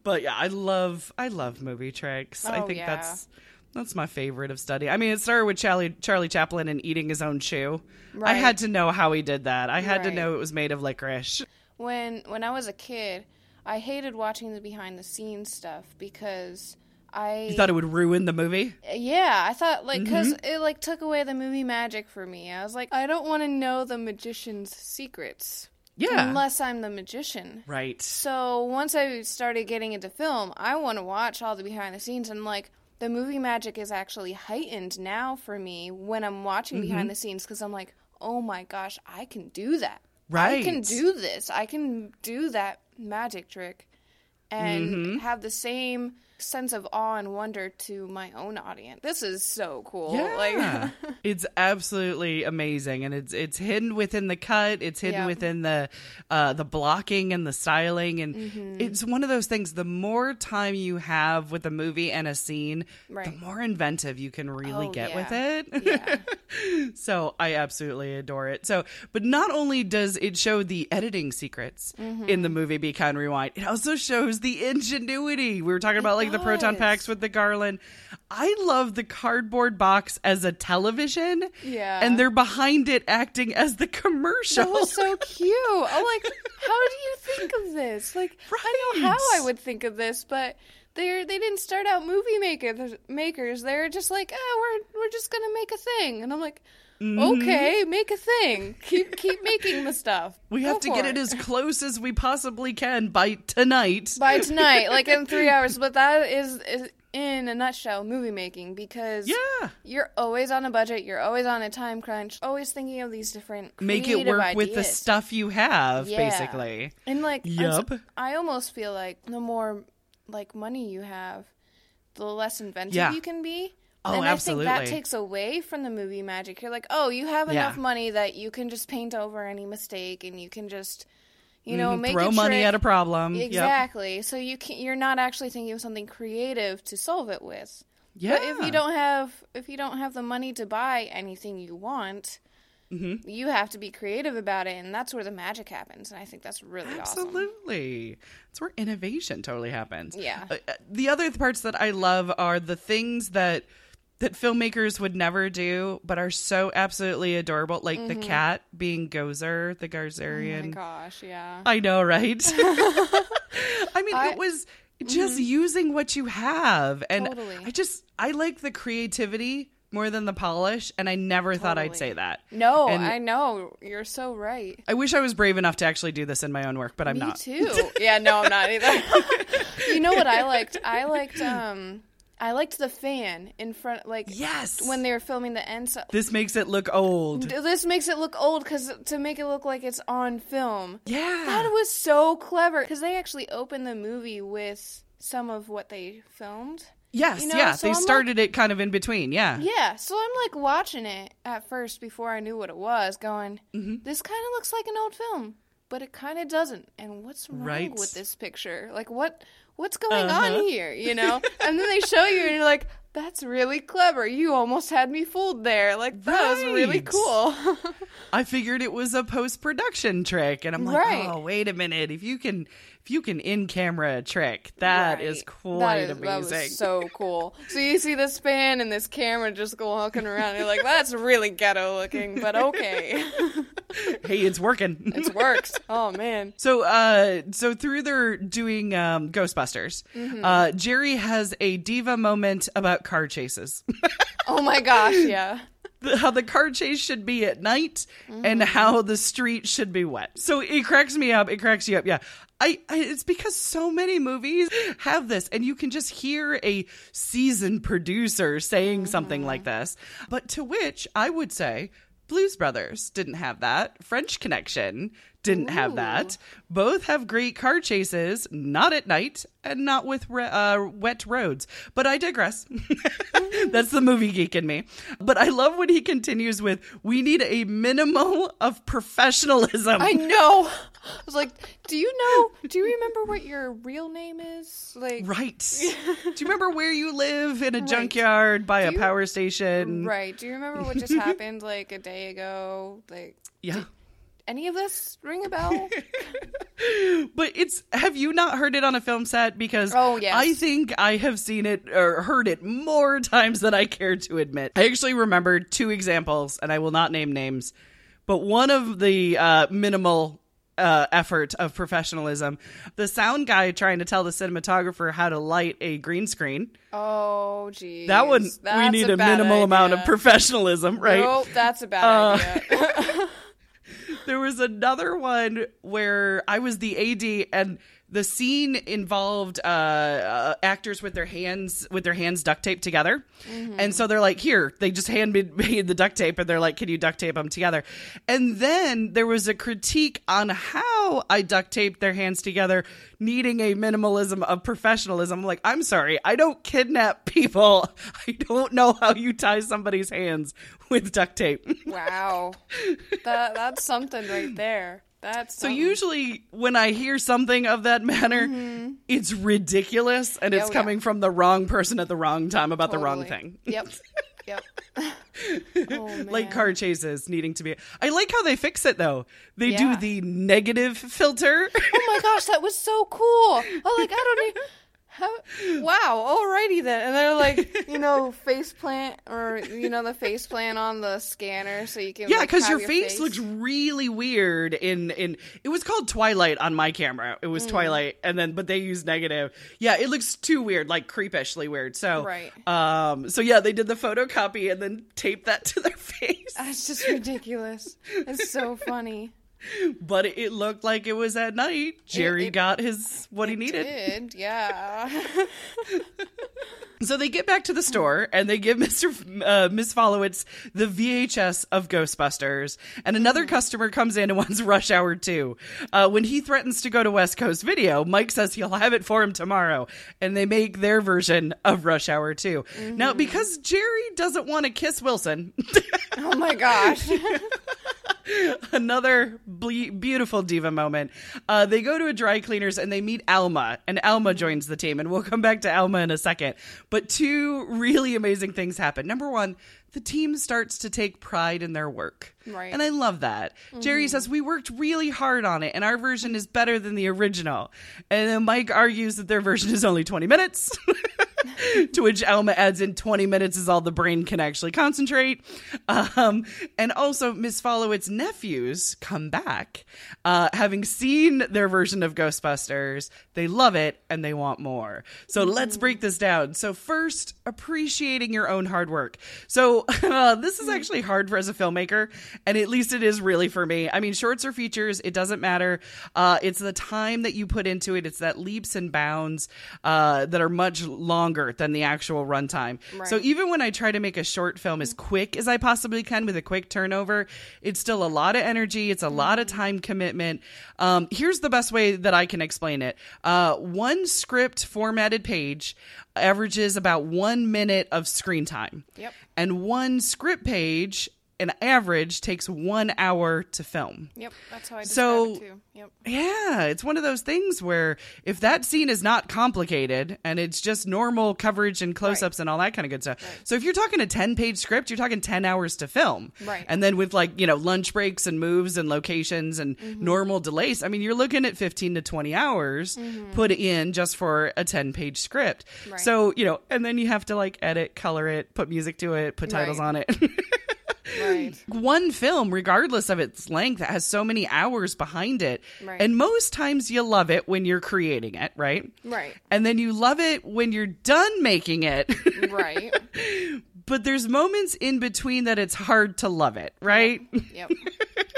But yeah, I love I love movie tricks. I Oh, think yeah. that's that's my favorite of study. I mean, it started with Charlie Charlie Chaplin and eating his own shoe. I had to know how he did that. I had to know it was made of licorice. when when I was a kid, I hated watching the behind the scenes stuff because I You thought it would ruin the movie? yeah, I thought like because Mm-hmm. it like took away the movie magic for me. I was like, I don't want to know the magician's secrets Yeah. unless I'm the magician. right. So once I started getting into film, I want to watch all the behind the scenes and like the movie magic is actually heightened now for me when I'm watching Mm-hmm. behind the scenes because I'm like, oh my gosh, I can do that. Right. I can do this. I can do that magic trick and Mm-hmm. have the same sense of awe and wonder to my own audience. This is so cool. Yeah, Like it's absolutely amazing, and it's it's hidden within the cut. It's hidden Yeah. within the uh, the blocking and the styling, and Mm-hmm. it's one of those things. The more time you have with a movie and a scene, the more inventive you can really Oh, get yeah. with it. Yeah. so I absolutely adore it. So, but not only does it show the editing secrets Mm-hmm. in the movie Be Kind Rewind, it also shows the ingenuity. We were talking about like the proton packs with the garland. I love the cardboard box as a television. Yeah. And they're behind it acting as the commercial. That was so cute. I'm like, how do you think of this? Like, I don't know how I would think of this, but they're they didn't start out movie makers. Makers, they're just like, oh, we're we're just gonna make a thing, and I'm like, Mm-hmm. okay, make a thing. Keep keep making the stuff. we Go have to get it as close as we possibly can by tonight. by tonight, like in three hours. But that is, is in a nutshell movie making because yeah. you're always on a budget, you're always on a time crunch, always thinking of these different Make it work with the stuff you have, Yeah. basically. And like, I'm Yup. almost feel like the more like money you have, the less inventive Yeah. you can be. Oh, and I think that takes away from the movie magic. You're like, oh, you have Yeah. enough money that you can just paint over any mistake, and you can just, you know, Mhm, make throw money trick. at a problem. Yep. Exactly. So you can you're not actually thinking of something creative to solve it with. Yeah. But if you don't have if you don't have the money to buy anything you want, Mm-hmm. you have to be creative about it, and that's where the magic happens. And I think that's really awesome. Absolutely. That's where innovation totally happens. Yeah. Uh, uh, the other parts that I love are the things that that filmmakers would never do but are so absolutely adorable like the cat being Gozer, the Mm-hmm. Oh my gosh, yeah. I know, right? I mean, I- it was just using what you have and Totally. I just I like the creativity more than the polish and I never thought I'd say that. No, And- I know. You're so right. I wish I was brave enough to actually do this in my own work, but I'm Me not. too. yeah, no, I'm not either. you know what I liked? I liked um I liked the fan in front like Yes. when they were filming the end so This makes it look old. this makes it look old cuz to make it look like it's on film. Yeah. That was so clever cuz they actually opened the movie with some of what they filmed. yes, you know, yeah. so they I'm like- started it kind of in between. Yeah. Yeah, so I'm like watching it at first before I knew what it was, going, Mm-hmm. this kind of looks like an old film, but it kind of doesn't. And what's wrong Right. with this picture? Like, what what's going Uh-huh. on here? You know? and then they show you, and you're like, that's really clever. You almost had me fooled there. Like, that was really cool. I figured it was a post production trick, and I'm like, Right. oh, wait a minute. If you can, if you can in camera trick, that is Right. quite That is- amazing. That was so cool. So you see this fan and this camera just go walking around. And you're like, that's really ghetto looking, but okay, hey, it's working. it works. Oh man. So, uh, so through their doing um, Ghostbusters, Mm-hmm. uh, Jerry has a diva moment about car chases. Oh my gosh, yeah. How the car chase should be at night and mm-hmm. how the street should be wet. So it cracks me up. It cracks you up. Yeah. I, I it's because so many movies have this and you can just hear a seasoned producer saying something like mm-hmm. this. But to which I would say Blues Brothers didn't have that. French Connection didn't have that. Both have great car chases, not at night and not with re- uh, wet roads. But I digress. That's the movie geek in me. But I love when he continues with, "We need a minimal of professionalism." I know. I was like, do you know? Do you remember what your real name is? Like, Right. Do you remember where you live in a junkyard by a you- power station? right. Do you remember what just happened like a day ago? Like, Yeah. Any of this ring a bell? But it's have you not heard it on a film set? Because Oh, yes. I think I have seen it or heard it more times than I care to admit. I actually remember two examples, and I will not name names, but one of the uh, minimal uh, effort of professionalism, the sound guy trying to tell the cinematographer how to light a green screen. Oh, geez. That one we need a, bad minimal amount of professionalism, right? Nope, that's a bad Uh, idea. There was another one where I was the AD and the scene involved uh, uh, actors with their hands with their hands duct taped together, and so they're like, "Here." They just hand made the duct tape, and they're like, "Can you duct tape them together?" And then there was a critique on how I duct taped their hands together, needing a minimalism of professionalism. I'm like, I'm sorry, I don't kidnap people. I don't know how you tie somebody's hands with duct tape. Wow, that that's something right there. That's So something. usually when I hear something of that manner, mm-hmm. it's ridiculous and it's Oh, yeah. coming from the wrong person at the wrong time about the wrong thing. Yep. Yep. oh. Like car chases needing to be I like how they fix it though. They Yeah. do the negative filter. Oh my gosh, that was so cool. Oh, like I don't even. How, wow, alrighty then. And they're like, you know, face plant or you know the face plant on the scanner so you can yeah, because have your, face, looks really weird in in it was called Twilight on my camera. It Mm. was Twilight and then but they used negative. Yeah, it looks too weird, like creepishly weird. So Right. um so yeah, they did the photocopy and then taped that to their face. That's just ridiculous. It's so funny. but it looked like it was at night. Jerry it- got his what he needed. Did yeah. So they get back to the store and they give Mr. F- Uh, Miss Falewicz the VHS of Ghostbusters, and another customer comes in and wants Rush Hour 2. Uh, when he threatens to go to West Coast Video, Mike says he'll have it for him tomorrow, and they make their version of Rush Hour 2. Now, because Jerry doesn't want to kiss Wilson, oh my gosh. another ble- beautiful diva moment. Uh, they go to a dry cleaners and they meet Alma, and Alma joins the team. And we'll come back to Alma in a second. But two really amazing things happen. Number one, the team starts to take pride in their work. Right. And I love that. Jerry says, We worked really hard on it, and our version is better than the original. And then Mike argues that their version is only 20 minutes. to which Alma adds in 20 minutes is all the brain can actually concentrate. Um, and also, Miss Falewicz's nephews come back, uh, having seen their version of Ghostbusters. They love it and they want more. So let's break this down. So, first, appreciating your own hard work. So, uh, this is actually hard for as a filmmaker, and at least it is really for me. I mean, shorts or features, it doesn't matter. Uh, it's the time that you put into it, it's that leaps and bounds uh, that are much longer than the actual runtime. So, even when I try to make a short film as quick as I possibly can with a quick turnover, it's still a lot of energy, it's a lot of time commitment. Um, here's the best way that I can explain it uh, one script formatted page averages about one minute of screen time. Yep. And one script page, an average, takes one hour to film. Yep, that's how I So- it too. Yep. Yeah, it's one of those things where if that scene is not complicated and it's just normal coverage and close ups and all that kind of good stuff. So if you're talking a 10 page script, you're talking 10 hours to film. Right. And then with like, you know, lunch breaks and moves and locations and Mm-hmm. normal delays, I mean, you're looking at 15 to 20 hours put in just for a 10 page script. Right. So, you know, and then you have to like edit, color it, put music to it, put titles Right. on it. Right. one film, regardless of its length, has so many hours behind it. Right. And most times you love it when you're creating it, right? Right. And then you love it when you're done making it. Right. but there's moments in between that it's hard to love it, right? Yep.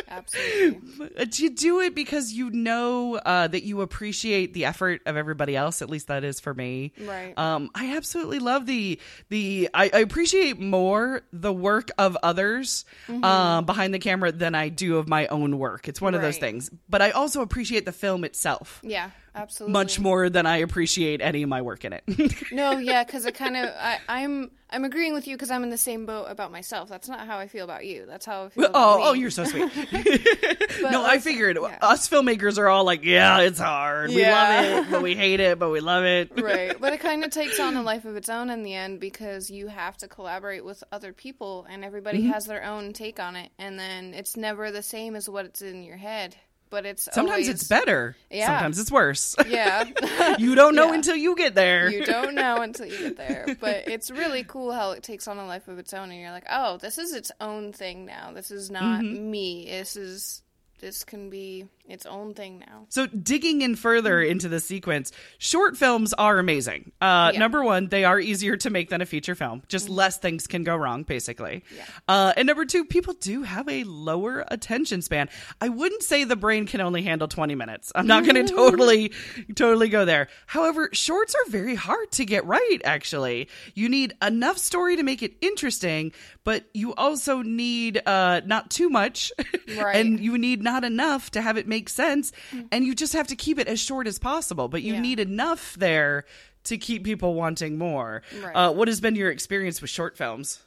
Absolutely. But you do it because you know uh, that you appreciate the effort of everybody else. At least that is for me. Right. Um, I absolutely love the the. I, I appreciate more the work of others um, behind the camera than I do of my own work. It's one of those things. But I also appreciate the film itself Yeah. Absolutely. much more than I appreciate any of my work in it. No, yeah, because it kind of I, I'm I'm agreeing with you because I'm in the same boat about myself. That's not how I feel about you. That's how I feel. about oh, me. oh, you're so sweet. No, I also- figured yeah. us filmmakers are all like, yeah, it's hard. We love it, but we hate it, but we love it. right, but it kind of takes on a life of its own in the end because you have to collaborate with other people, and everybody Mm-hmm. has their own take on it, and then it's never the same as what it's in your head. But it's Sometimes always, it's better. Yeah. Sometimes it's worse. Yeah. you don't know Yeah. until you get there. you don't know until you get there. But it's really cool how it takes on a life of its own, and you're like, oh, this is its own thing now. This is not Mm-hmm. me. This is this can be its own thing now. So digging in further into the sequence, short films are amazing. Uh, Yeah. Number one, they are easier to make than a feature film. Just less things can go wrong, basically. Yeah. Uh, and number two, people do have a lower attention span. I wouldn't say the brain can only handle 20 minutes. I'm not going to totally, totally go there. However, shorts are very hard to get right, actually. You need enough story to make it interesting, but you also need uh, not too much. Right. and you need not enough to have it make sense and you just have to keep it as short as possible but you Yeah. need enough there to keep people wanting more Right. uh, what has been your experience with short films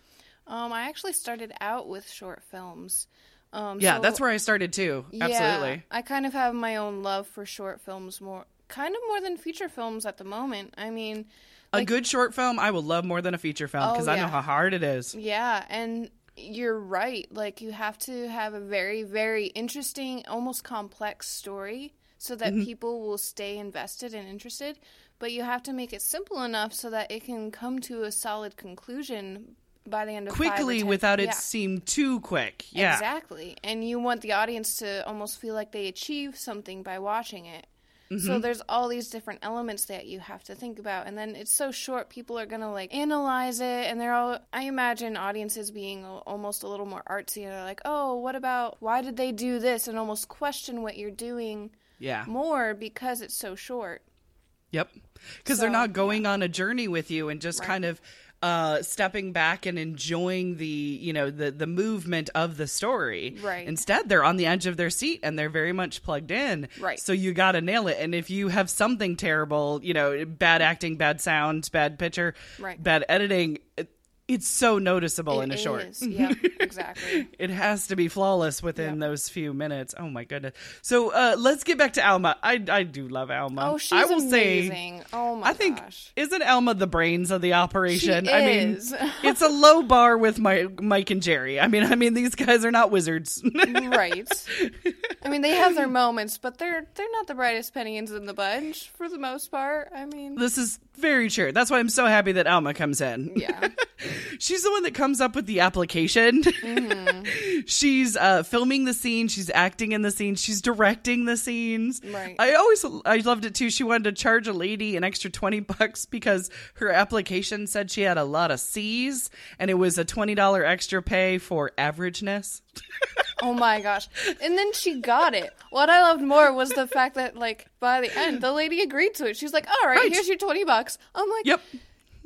Um, I actually started out with short films. Um, yeah so- that's where i started too absolutely Yeah, I kind of have my own love for short films more, kind of more than feature films at the moment. I mean, a good short film i will love more than a feature film Oh, because i know how hard it is yeah, and you're right. Like you have to have a very, very interesting, almost complex story so that Mm-hmm. people will stay invested and interested. But you have to make it simple enough so that it can come to a solid conclusion by the end of quickly 10 without it yeah. seem too quick yeah Exactly. And you want the audience to almost feel like they achieve something by watching it. Mm-hmm. So there's all these different elements that you have to think about and then it's so short people are going to like analyze it and they're all I imagine audiences being almost a little more artsy and they're like, "Oh, what about why did they do this?" and almost question what you're doing yeah more because it's so short. Yep. Because they're not going on a journey with you and just Right. kind of uh stepping back and enjoying the you know the the movement of the story Right. instead they're on the edge of their seat and they're very much plugged in Right. so you got to nail it and if you have something terrible you know bad acting bad sound bad picture Right. bad editing it, it's so noticeable in a It short is. Yep, exactly. it has to be flawless within Yeah. those few minutes. Oh my goodness! So uh, let's get back to Alma. I I do love Alma. Oh, she's I will amazing. say oh my I think gosh. isn't Alma the brains of the operation? She I mean, it's a low bar with my Mike and Jerry. I mean, I mean these guys are not wizards. right. I mean, they have their moments, but they're they're not the brightest pennies in the bunch for the most part. I mean, this is very true. That's why I'm so happy that Alma comes in. yeah, She's the one that comes up with the application. Mm-hmm. she's uh, filming the scene. She's acting in the scene. She's directing the scenes. Right. I always I loved it too. She wanted to charge a lady an extra twenty bucks because her application said she had a lot of C's, and it was a twenty dollar extra pay for averageness. Oh my gosh. And then she got it. What I loved more was the fact that, like, by the end, the lady agreed to it. She's like, "All right, Right. here's your twenty bucks." I'm like, Yep.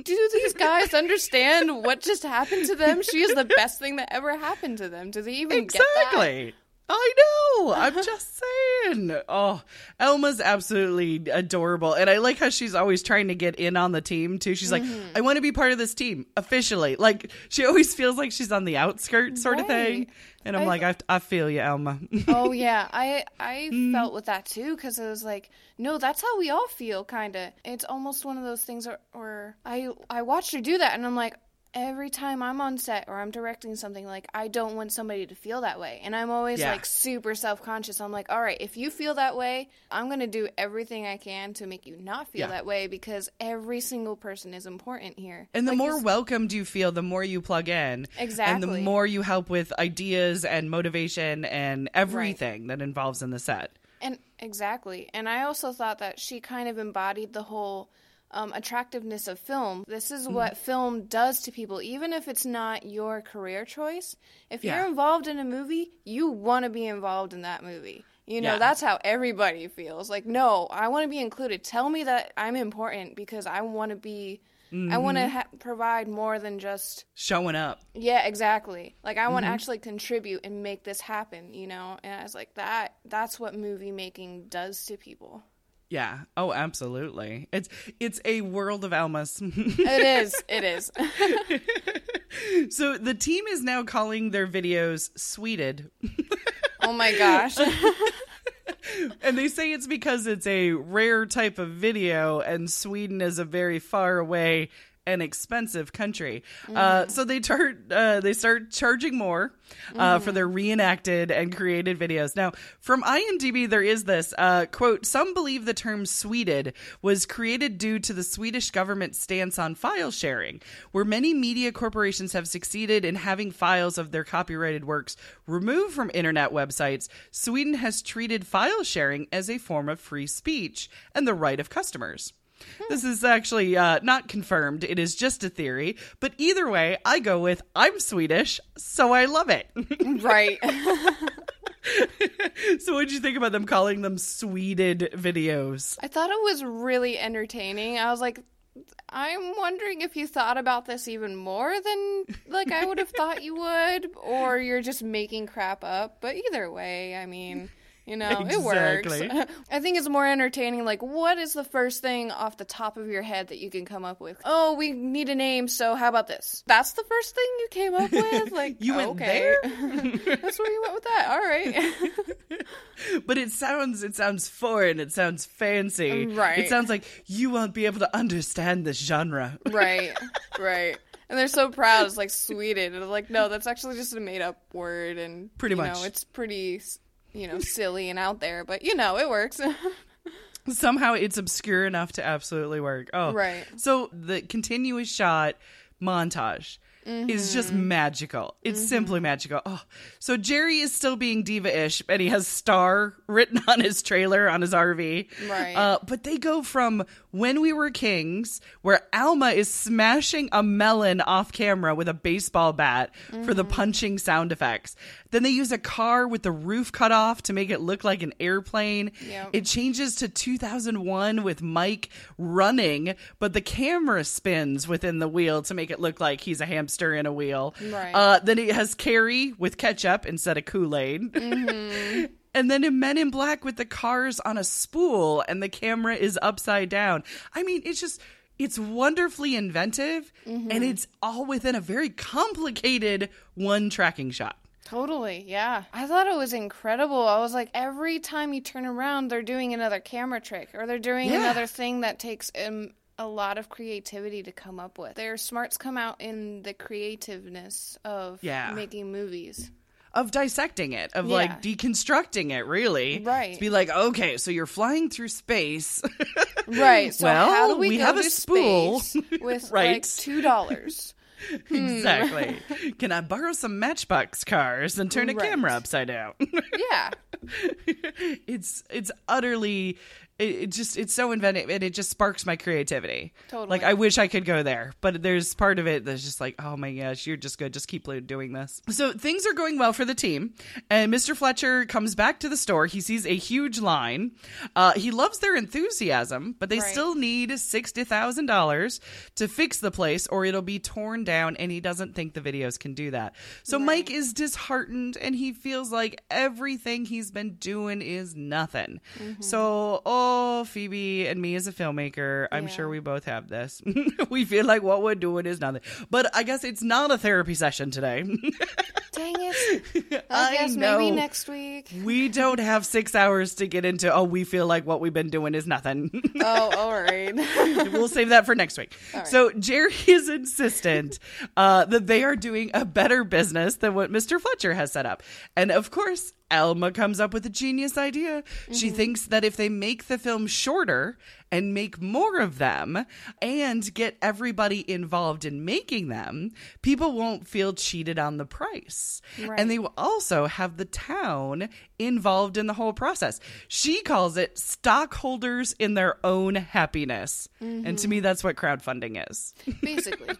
Do these guys understand what just happened to them? She is the best thing that ever happened to them. Do they even get that? Exactly. I know. I'm just saying. Oh, Alma's absolutely adorable. And I like how she's always trying to get in on the team, too. She's like, Mm-hmm. I want to be part of this team officially. Like, she always feels like she's on the outskirts, sort of thing. And I'm I- like, I, I feel you, Elma. Oh yeah, I I Mm. felt with that too because it was like, no, that's how we all feel, kind of. It's almost one of those things where, where I I watched her do that, and I'm like, every time I'm on set or I'm directing something, like I don't want somebody to feel that way, and I'm always Yeah. like super self conscious. I'm like, all right, if you feel that way, I'm gonna do everything I can to make you not feel Yeah. that way because every single person is important here. And the Like more welcomed you feel, the more you plug in. Exactly. And the more you help with ideas and motivation and everything that involves in the set. And exactly. And I also thought that she kind of embodied the whole um, attractiveness of film. This is Mm-hmm. what film does to people, even if it's not your career choice. If Yeah. you're involved in a movie, you want to be involved in that movie. You know, Yeah. that's how everybody feels. Like, no, I want to be included. Tell me that I'm important because I want to be. I want Mm-hmm. to ha- provide more than just Showing up. yeah, exactly. Like I Mm-hmm. want to actually contribute and make this happen, you know? And I was like that that's what movie making does to people. Yeah. Oh, absolutely. It's it's a world of Almas. It is. It is. so the team is now calling their videos sweded. oh my gosh. And they say it's because it's a rare type of video and Sweden is a very far away an expensive country. Uh, so they tar- uh, they start charging more uh, for their reenacted and created videos. Now, from IMDb, there is this uh, quote: "Some believe the term "sweded" was created due to the Swedish government's stance on file sharing, where many media corporations have succeeded in having files of their copyrighted works removed from internet websites. Sweden has treated file sharing as a form of free speech and the right of customers." This is actually uh, not confirmed. It is just a theory. But either way, I go with I'm Swedish, so I love it. Right. so, what did you think about them calling them Sweded videos? I thought it was really entertaining. I was like, I'm wondering if you thought about this even more than like I would have thought you would, or you're just making crap up. But either way, I mean, you know, Exactly. it works. I think it's more entertaining. Like, what is the first thing off the top of your head that you can come up with? Oh, we need a name, so how about this? That's the first thing you came up with. Like, You went okay. That's where you went with that. All right. But it sounds it sounds foreign. It sounds fancy. Right. It sounds like you won't be able to understand this genre. right. Right. And they're so proud. It's like Sweden. And like, no, that's actually just a made up word. And Pretty you much. know, it's pretty, you know, silly and out there. But you know, it works. Somehow it's obscure enough to absolutely work. Oh, Right. So the continuous shot montage is just Mm-hmm. magical. It's simply magical. Oh, so Jerry is still being diva-ish, and he has "star" written on his trailer on his RV. Right. Uh, but they go from "When We Were Kings," where Alma is smashing a melon off camera with a baseball bat for Mm-hmm. the punching sound effects. Then they use a car with the roof cut off to make it look like an airplane. Yep. It changes to 2001 with Mike running, but the camera spins within the wheel to make it look like he's a hamster in a wheel. Right. Uh, then it has Carrie with ketchup instead of Kool Aid. Mm-hmm. and then in Men in Black with the cars on a spool and the camera is upside down. I mean, it's just. It's wonderfully inventive Mm-hmm. and it's all within a very complicated one tracking shot. Totally. Yeah. I thought it was incredible. I was like, every time you turn around, they're doing another camera trick or they're doing Yeah. another thing that takes um, a lot of creativity to come up with. Their smarts come out in the creativeness of Yeah. making movies. of dissecting it, of Yeah. like deconstructing it, really. Right. To be like, okay, so you're flying through space. Right. So Well, how do we, we have a spool. with Right. like two dollars? exactly. Hmm. Can I borrow some Matchbox cars and turn a Right. camera upside down? yeah. it's it's utterly it, it just it's so inventive and it just sparks my creativity. Totally. Like I wish I could go there, but there's part of it that's just like, oh my gosh, you're just good. Just keep doing this. So things are going well for the team, and Mr. Fletcher comes back to the store. He sees a huge line. Uh, he loves their enthusiasm, but they Right. still need sixty thousand dollars to fix the place, or it'll be torn down. And he doesn't think the videos can do that. So Mike is disheartened, and he feels like everything he's been doing is nothing. So, oh, Phoebe and me as a filmmaker, I'm Yeah. sure we both have this. we feel like what we're doing is nothing. But I guess it's not a therapy session today. Dang it. I, I guess know. maybe next week. we don't have six hours to get into, oh, we feel like what we've been doing is nothing. Oh, all right. we'll save that for next week. right. So Jerry is insistent uh, that they are doing a better business than what Mr. Fletcher has set up. And of course, Alma comes up with a genius idea. She Mm-hmm. thinks that if they make the film shorter and make more of them and get everybody involved in making them, people won't feel cheated on the price. Right. And they will also have the town involved in the whole process. She calls it stockholders in their own happiness. And to me, mm-hmm. that's what crowdfunding is. Basically.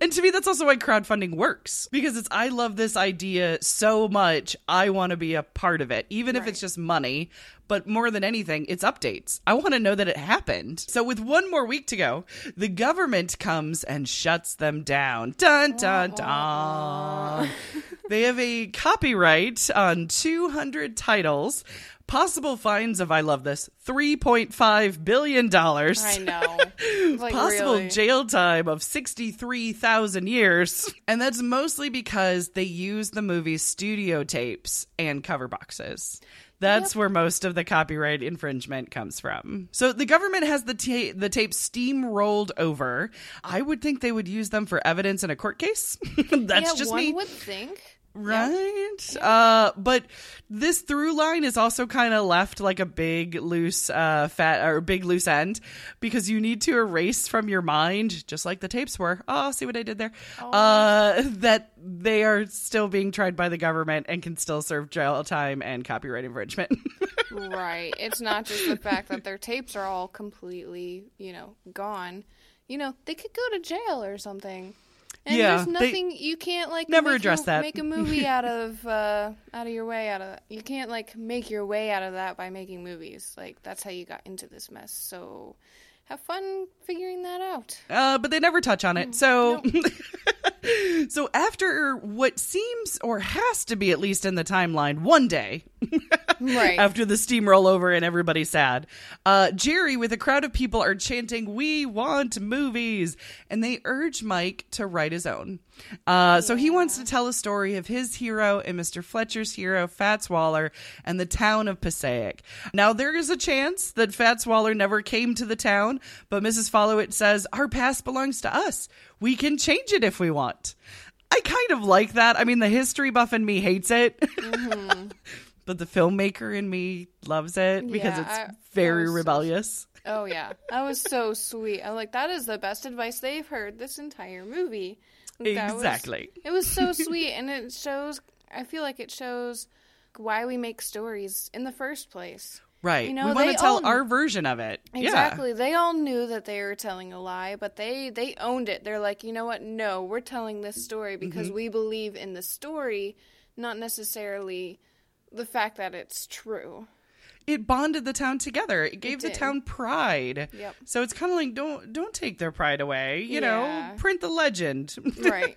And to me, that's also why crowdfunding works because it's I love this idea so much. I want to be a part of it, even if it's just money. But more than anything, it's updates. I want to know that it happened. So, with one more week to go, the government comes and shuts them down. Dun, dun, dun. they have a copyright on 200 titles, Possible fines of I love this three point five billion dollars. I know. Like, Possible really. jail time of 63,000 years. And that's mostly because they use the movie's studio tapes and cover boxes. That's where most of the copyright infringement comes from. So the government has the ta- the tapes steamrolled over. I would think they would use them for evidence in a court case. that's yeah, just one me. would think. Right. Uh, but this through line is also kind of left like a big loose uh fat or big loose end because you need to erase from your mind, just like the tapes were. Oh, see what I did there? Uh, that they are still being tried by the government and can still serve jail time and copyright infringement. Right. It's not just the fact that their tapes are all completely, you know, gone. You know, they could go to jail or something. And Yeah, there's they nothing you can't like never make address that. Make a movie out of uh out of your way out of you can't like make your way out of that by making movies. Like that's how you got into this mess. So have fun figuring that out. Uh, but they never touch on it. So, so after what seems or has to be at least in the timeline, one day Right. after the steamroll over and everybody's sad, uh, Jerry with a crowd of people are chanting, "We want movies," and they urge Mike to write his own. Uh, So he wants to tell a story of his hero and Mr. Fletcher's hero, Fats Waller, and the town of Passaic. Now there is a chance that Fats Waller never came to the town, but Mrs. Falewicz says our past belongs to us. We can change it if we want. I kind of like that. I mean, the history buff in me hates it. but the filmmaker in me loves it because Yeah, it's I- very I was so- rebellious. Oh yeah, that was so sweet. I'm like, that is the best advice they've heard this entire movie. That was- Exactly. it was so sweet, and it shows. I feel like it shows why we make stories in the first place. Right. You know, we want to tell own- our version of it. Exactly. They all knew that they were telling a lie, but they they owned it. They're like, you know what? No, we're telling this story because Mm-hmm. we believe in the story, not necessarily the fact that it's true. It bonded the town together. It gave the town pride. Yep. So it's kind of like don't don't take their pride away. You Yeah. know, print the legend. Right.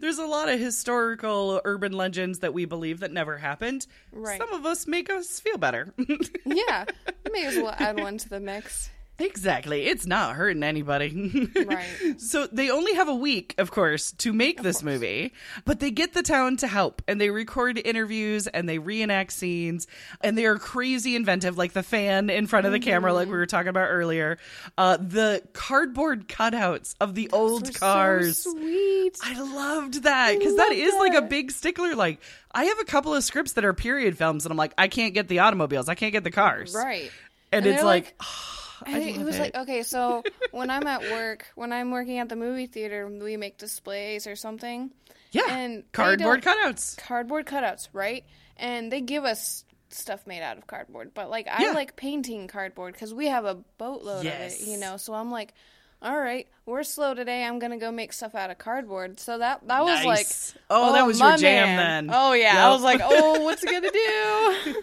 There's a lot of historical urban legends that we believe that never happened. Right. Some of us make us feel better. yeah. May as well add one to the mix. Exactly. It's not hurting anybody. Right. So they only have a week, of course, to make this movie, but they get the town to help and they record interviews and they reenact scenes and they are crazy inventive, like the fan in front of the camera, like we were talking about earlier. Uh, the cardboard cutouts of the old They're so cars. sweet. I loved that because that love like a big stickler. Like, I have a couple of scripts that are period films, and I'm like, I can't get the automobiles, I can't get the cars. Right. And, And it's like, like- I was it. like okay, so when I'm at work, when I'm working at the movie theater, we make displays or something. yeah, and cardboard cutouts. Cardboard cutouts, right? And they give us stuff made out of cardboard, but like Yeah. I like painting cardboard because we have a boatload Yes. of it, you know. So I'm like, all right, we're slow today. I'm gonna go make stuff out of cardboard. So that that was like, Nice. Oh, that oh, was my your jam man. then. Oh yeah, Yep. I was like, oh, what's he gonna do?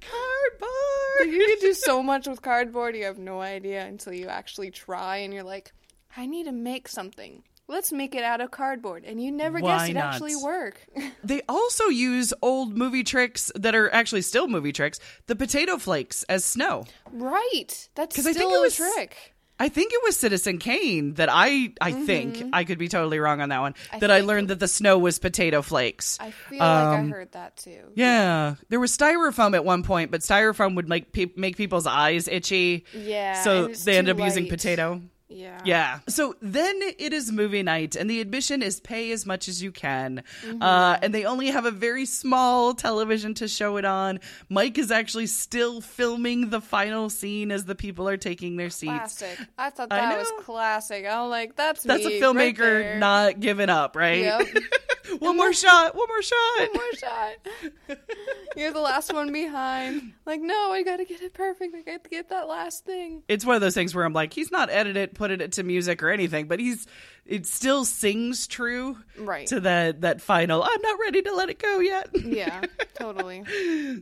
cardboard. you can do so much with cardboard you have no idea until you actually try and you're like i need to make something let's make it out of cardboard and you never Why guess it not? actually work They also use old movie tricks that are actually still movie tricks. The potato flakes as snow. right that's still I think it was- a trick I think it was Citizen Kane that I I think I could be totally wrong on that one. Mm-hmm. I that I learned that the snow was potato flakes. i feel like i Um, heard that too Yeah, there was styrofoam at one point, but styrofoam would like pe- make people's eyes itchy. Yeah, so they end up using potato. Yeah Yeah. So then it is movie night, and the admission is pay as much as you can. Mm-hmm. Uh, and they only have a very small television to show it on. Mike is actually still filming the final scene as the people are taking their seats. classic i thought I that was classic i'm like that's That's me a filmmaker there. not giving up, right? Yep. one more shot, one more shot. One more shot. You're the last one behind. Like, no, I gotta get it perfect. I got to get that last thing. it's one of those things where I'm like, he's not edited put it to music or anything, but he's it still sings true Right. to that that final. I'm not ready to let it go yet. Yeah, totally.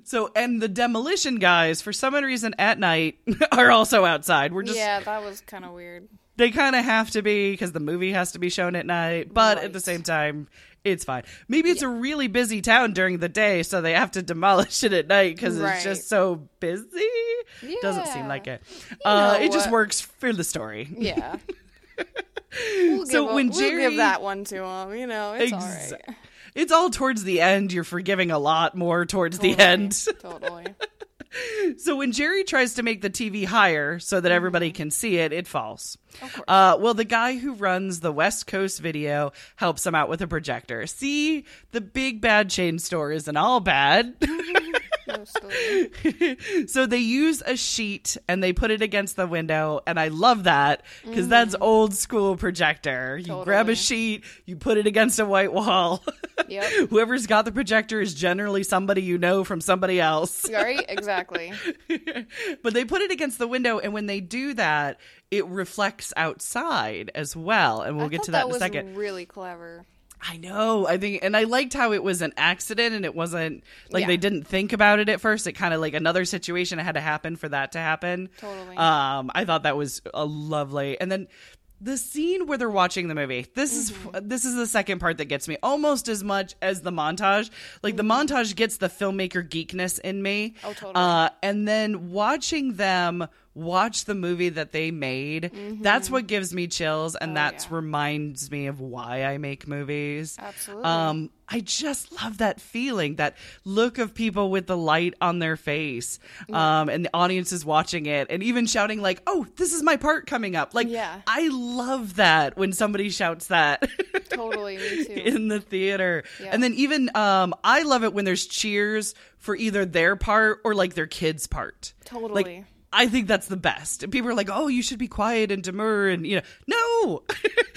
So, and the demolition guys, for some reason, at night are also outside. We're just yeah, that was kind of weird. they kind of have to be because the movie has to be shown at night, but at the same time, It's fine. Maybe it's a really busy town during the day, so they have to demolish it at night because Right. it's just so busy. Doesn't seem like it. Uh, it just works for the story. Yeah. We'll So give when we'll Jerry- give that one to him, you know, it's all Exa- right. It's all towards the end. You're forgiving a lot more towards the end. totally. So when Jerry tries to make the TV higher so that everybody can see it, it falls. Uh, well, the guy who runs the West Coast video helps him out with a projector. See, the big bad chain store isn't all bad. So they use a sheet and they put it against the window, and I love that because that's mm. old school projector. You grab a sheet, you put it against a white wall. Yep. Whoever's got the projector is generally somebody you know from somebody else. Right? Exactly. but they put it against the window, and when they do that, it reflects outside as well. And we'll I get to that, in a was second. really clever. I know. I think, and I liked how it was an accident, and it wasn't like Yeah. they didn't think about it at first. It kind of like another situation had to happen for that to happen. Totally. Um, I thought that was a lovely, and then. The scene where they're watching the movie. This Mm-hmm. is this is the second part that gets me almost as much as the montage. Like the montage gets the filmmaker geekness in me. Mm-hmm. Oh, totally. Uh, and then watching them watch the movie that they made, that's what gives me chills, and Mm-hmm. Oh, that's yeah. reminds me of why I make movies. Absolutely. Um, I just love that feeling, that look of people with the light on their face, um, and the audience is watching it, and even shouting like, "Oh, this is my part coming up!" Like, Yeah. I love that when somebody shouts that. Totally, me too. in the theater. Yeah. And then even um I love it when there's cheers for either their part or like their kids' part. Totally. Like I think that's the best. And people are like, "Oh, you should be quiet and demure and you know, no.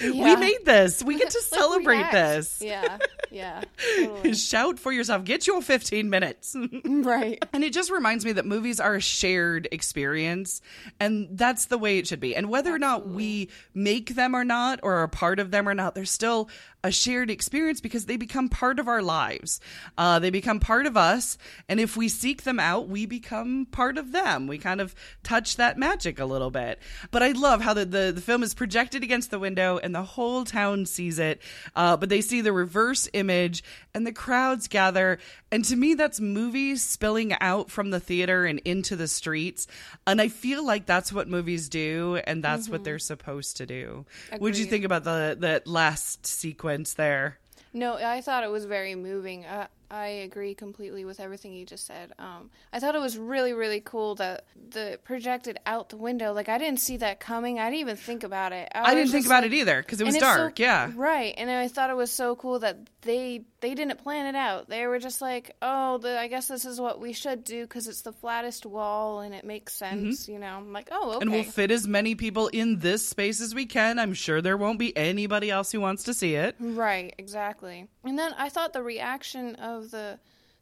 we made this. We get to celebrate this. Yeah. Yeah. Totally. Shout for yourself. Get your 15 minutes. right. And it just reminds me that movies are a shared experience, and that's the way it should be. And whether or not we make them or not, or are part of them or not, they're still a shared experience because they become part of our lives. Uh, they become part of us, and if we seek them out, we become part of them. We kind of touch that magic a little bit. But I love how the, the, the film is projected against the window, and the whole town sees it, uh, but they see the reverse image, and the crowds gather. And to me, that's movies spilling out from the theater and into the streets. And I feel like that's what movies do, and that's what they're supposed to do. What did you think about the that last sequence there? No, I thought it was very moving. Uh, I agree completely with everything you just said. Um, I thought it was really, really cool that the projected out the window. Like I didn't see that coming. I didn't even think about it. I didn't think about like- it either because it was it's so- dark. yeah. right. And I thought it was so cool that they they didn't plan it out. They were just like, oh, the, I guess this is what we should do because it's the flattest wall and it makes sense. You know, I'm like, oh, okay. Mm-hmm. And we'll fit as many people in this space as we can. I'm sure there won't be anybody else who wants to see it. Right, exactly. And then I thought the reaction of the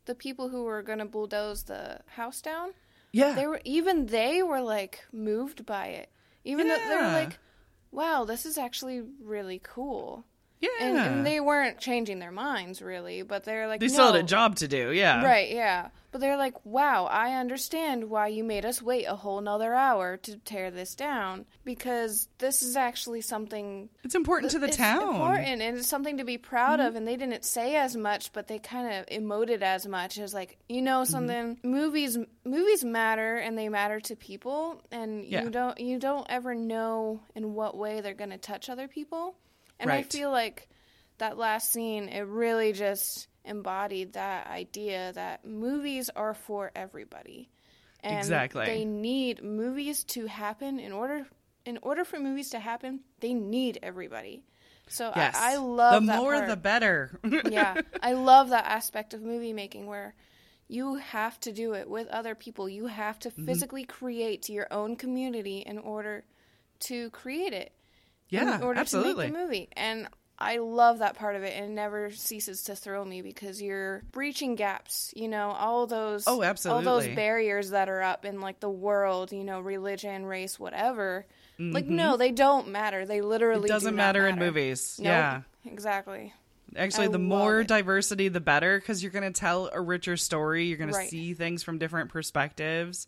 the people who were going to bulldoze the house down, Yeah. they were even they were like moved by it. Even though they were like, "Wow, this is actually really cool." Yeah. And, and they weren't changing their minds really, but they're like They still had a job to do. Yeah. Right, yeah. But they're like, wow, I understand why you made us wait a whole nother hour to tear this down because this is actually something It's important to the it's town. Mm-hmm. important and it's something to be proud of and they didn't say as much but they kind of emoted as much as like you Mm-hmm. know something movies movies matter and they matter to people and Yeah. you don't you don't ever know in what way they're going to touch other people and i feel like that last scene it really just embodied that idea that movies are for everybody and Exactly. they need movies to happen in order in order for movies to happen they need everybody so Yes. I, I love the more part. the better. yeah i love that aspect of movie making where you have to do it with other people you have to Mm-hmm. physically create your own community in order to create it yeah, in order absolutely. to make the movie. And I love that part of it, and it never ceases to thrill me because you're breaching gaps. You know, all those Oh, absolutely. all those barriers that are up in like the world. You know, religion, race, whatever. Like, Mm-hmm. no, they don't matter. They literally It doesn't do not matter in movies. Nope, Yeah. exactly. Actually, I the more it. diversity, the better, because you're going to tell a richer story. You're going to see things from different perspectives.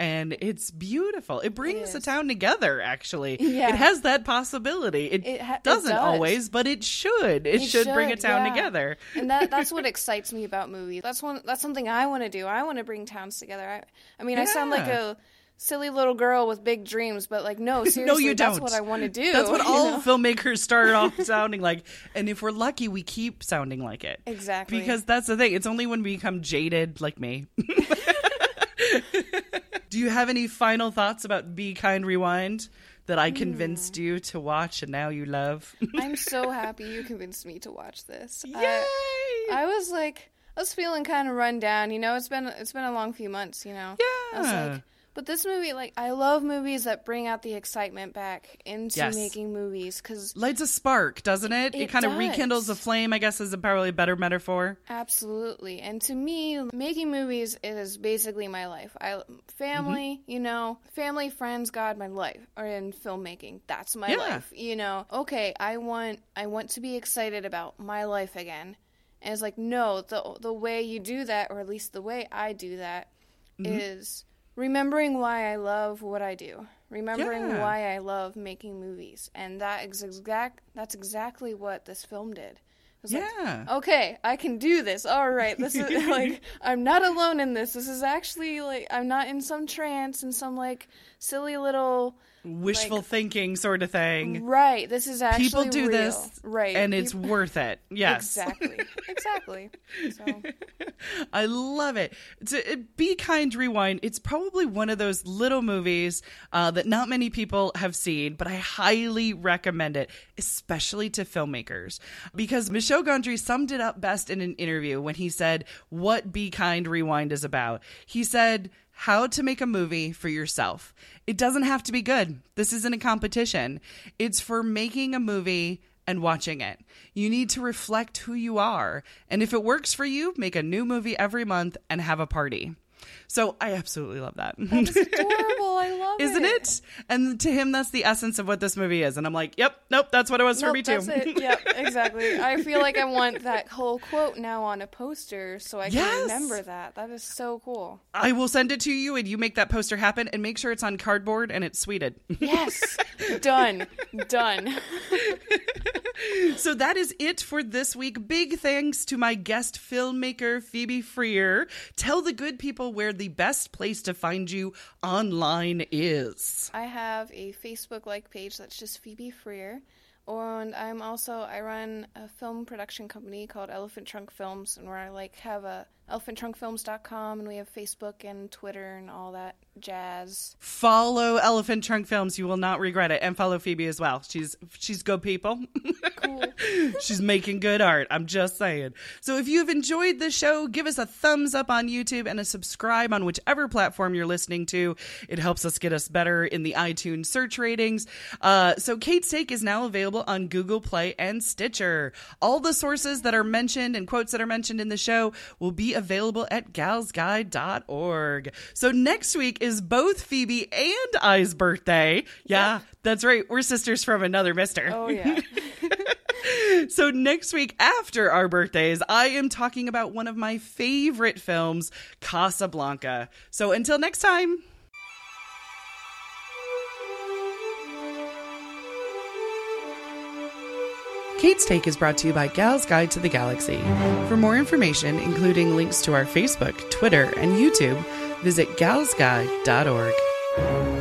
And it's beautiful. It brings the town together. Actually, Yeah. it has that possibility. It, It ha- doesn't does. always, but it should. It, should, bring a should, town yeah. together. and that that's what excites me about movies. That's one that's something I want to do. I want to bring towns together. I, I mean, I sound like a silly little girl with big dreams, but like no, seriously, no, you that's don't. what I want to do. That's what all know? filmmakers start off sounding like, and if we're lucky, we keep sounding like it. Exactly. Because that's the thing. It's only when we become jaded, like me. Do you have any final thoughts about Be Kind Rewind that I convinced Hmm. you to watch and now you love? I'm so happy you convinced me to watch this. Yay! I, I was like, I was feeling kind of run down. You know, it's been it's been a long few months. You know. I was Yeah. like, but this movie, like, I love movies that bring out the excitement back into Yes. making movies because Lights a spark, doesn't it? It kind of rekindles the flame, I guess is a probably a better metaphor. Absolutely. And to me, making movies is basically my life. I family, Mm-hmm. you know, family, friends, God, my life are in filmmaking. That's my Yeah. life. You know, okay, I want I want to be excited about my life again. And it's like, no, the the way you do that, or at least the way I do that, is Mm-hmm. Remembering why I love what I do. Remembering Yeah. why I love making movies. And that is exact that's exactly what this film did. It was like, Yeah. okay, I can do this. All right, this is like I'm not alone in this. This is actually like I'm not in some trance and some like silly little Wishful like- thinking sort of thing. right. This is actually People do real. this, right? and it's worth it. Yes. exactly, exactly. So I love it. To, Be Kind Rewind. It's probably one of those little movies uh, that not many people have seen, but I highly recommend it, especially to filmmakers. Because Michel Gondry summed it up best in an interview when he said what Be Kind Rewind is about. He said, how to make a movie for yourself. It doesn't have to be good. This isn't a competition. It's for making a movie and watching it. You need to reflect who you are. And if it works for you, make a new movie every month and have a party. So I absolutely love that. it's adorable. I love Isn't it. it? And to him, that's the essence of what this movie is. And I'm like, yep, nope, that's what it was for Nope, me too. it. Yep, exactly. I feel like I want that whole quote now on a poster so I can Yes. remember that. That is so cool. I will send it to you and you make that poster happen and make sure it's on cardboard and it's sweded. Yes, done, done. So that is it for this week. Big thanks to my guest filmmaker, Phoebe Freer. Tell the good people where the best place to find you online is. I have a Facebook like page that's just Phoebe Freer. And I'm also I run a film production company called Elephant Trunk Films and where I like have a elephanttrunkfilms.com and we have Facebook and Twitter and all that jazz. Follow Elephant Trunk Films. You will not regret it. And follow Phoebe as well. She's she's good people. Cool. She's making good art. I'm just saying. So if you've enjoyed the show, give us a thumbs up on YouTube and a subscribe on whichever platform you're listening to. It helps us get us better in the iTunes search ratings. Uh, so Kate's Take is now available on Google Play and Stitcher. All the sources that are mentioned and quotes that are mentioned in the show will be available at galsguide.org. So next week is both Phoebe and I's birthday. Yeah, that's right. We're sisters from another mister. Oh yeah. So next week after our birthdays, I am talking about one of my favorite films, Casablanca. So until next time. Kate's Take is brought to you by Gal's Guide to the Galaxy. For more information, including links to our Facebook, Twitter, and YouTube, visit galsguide.org.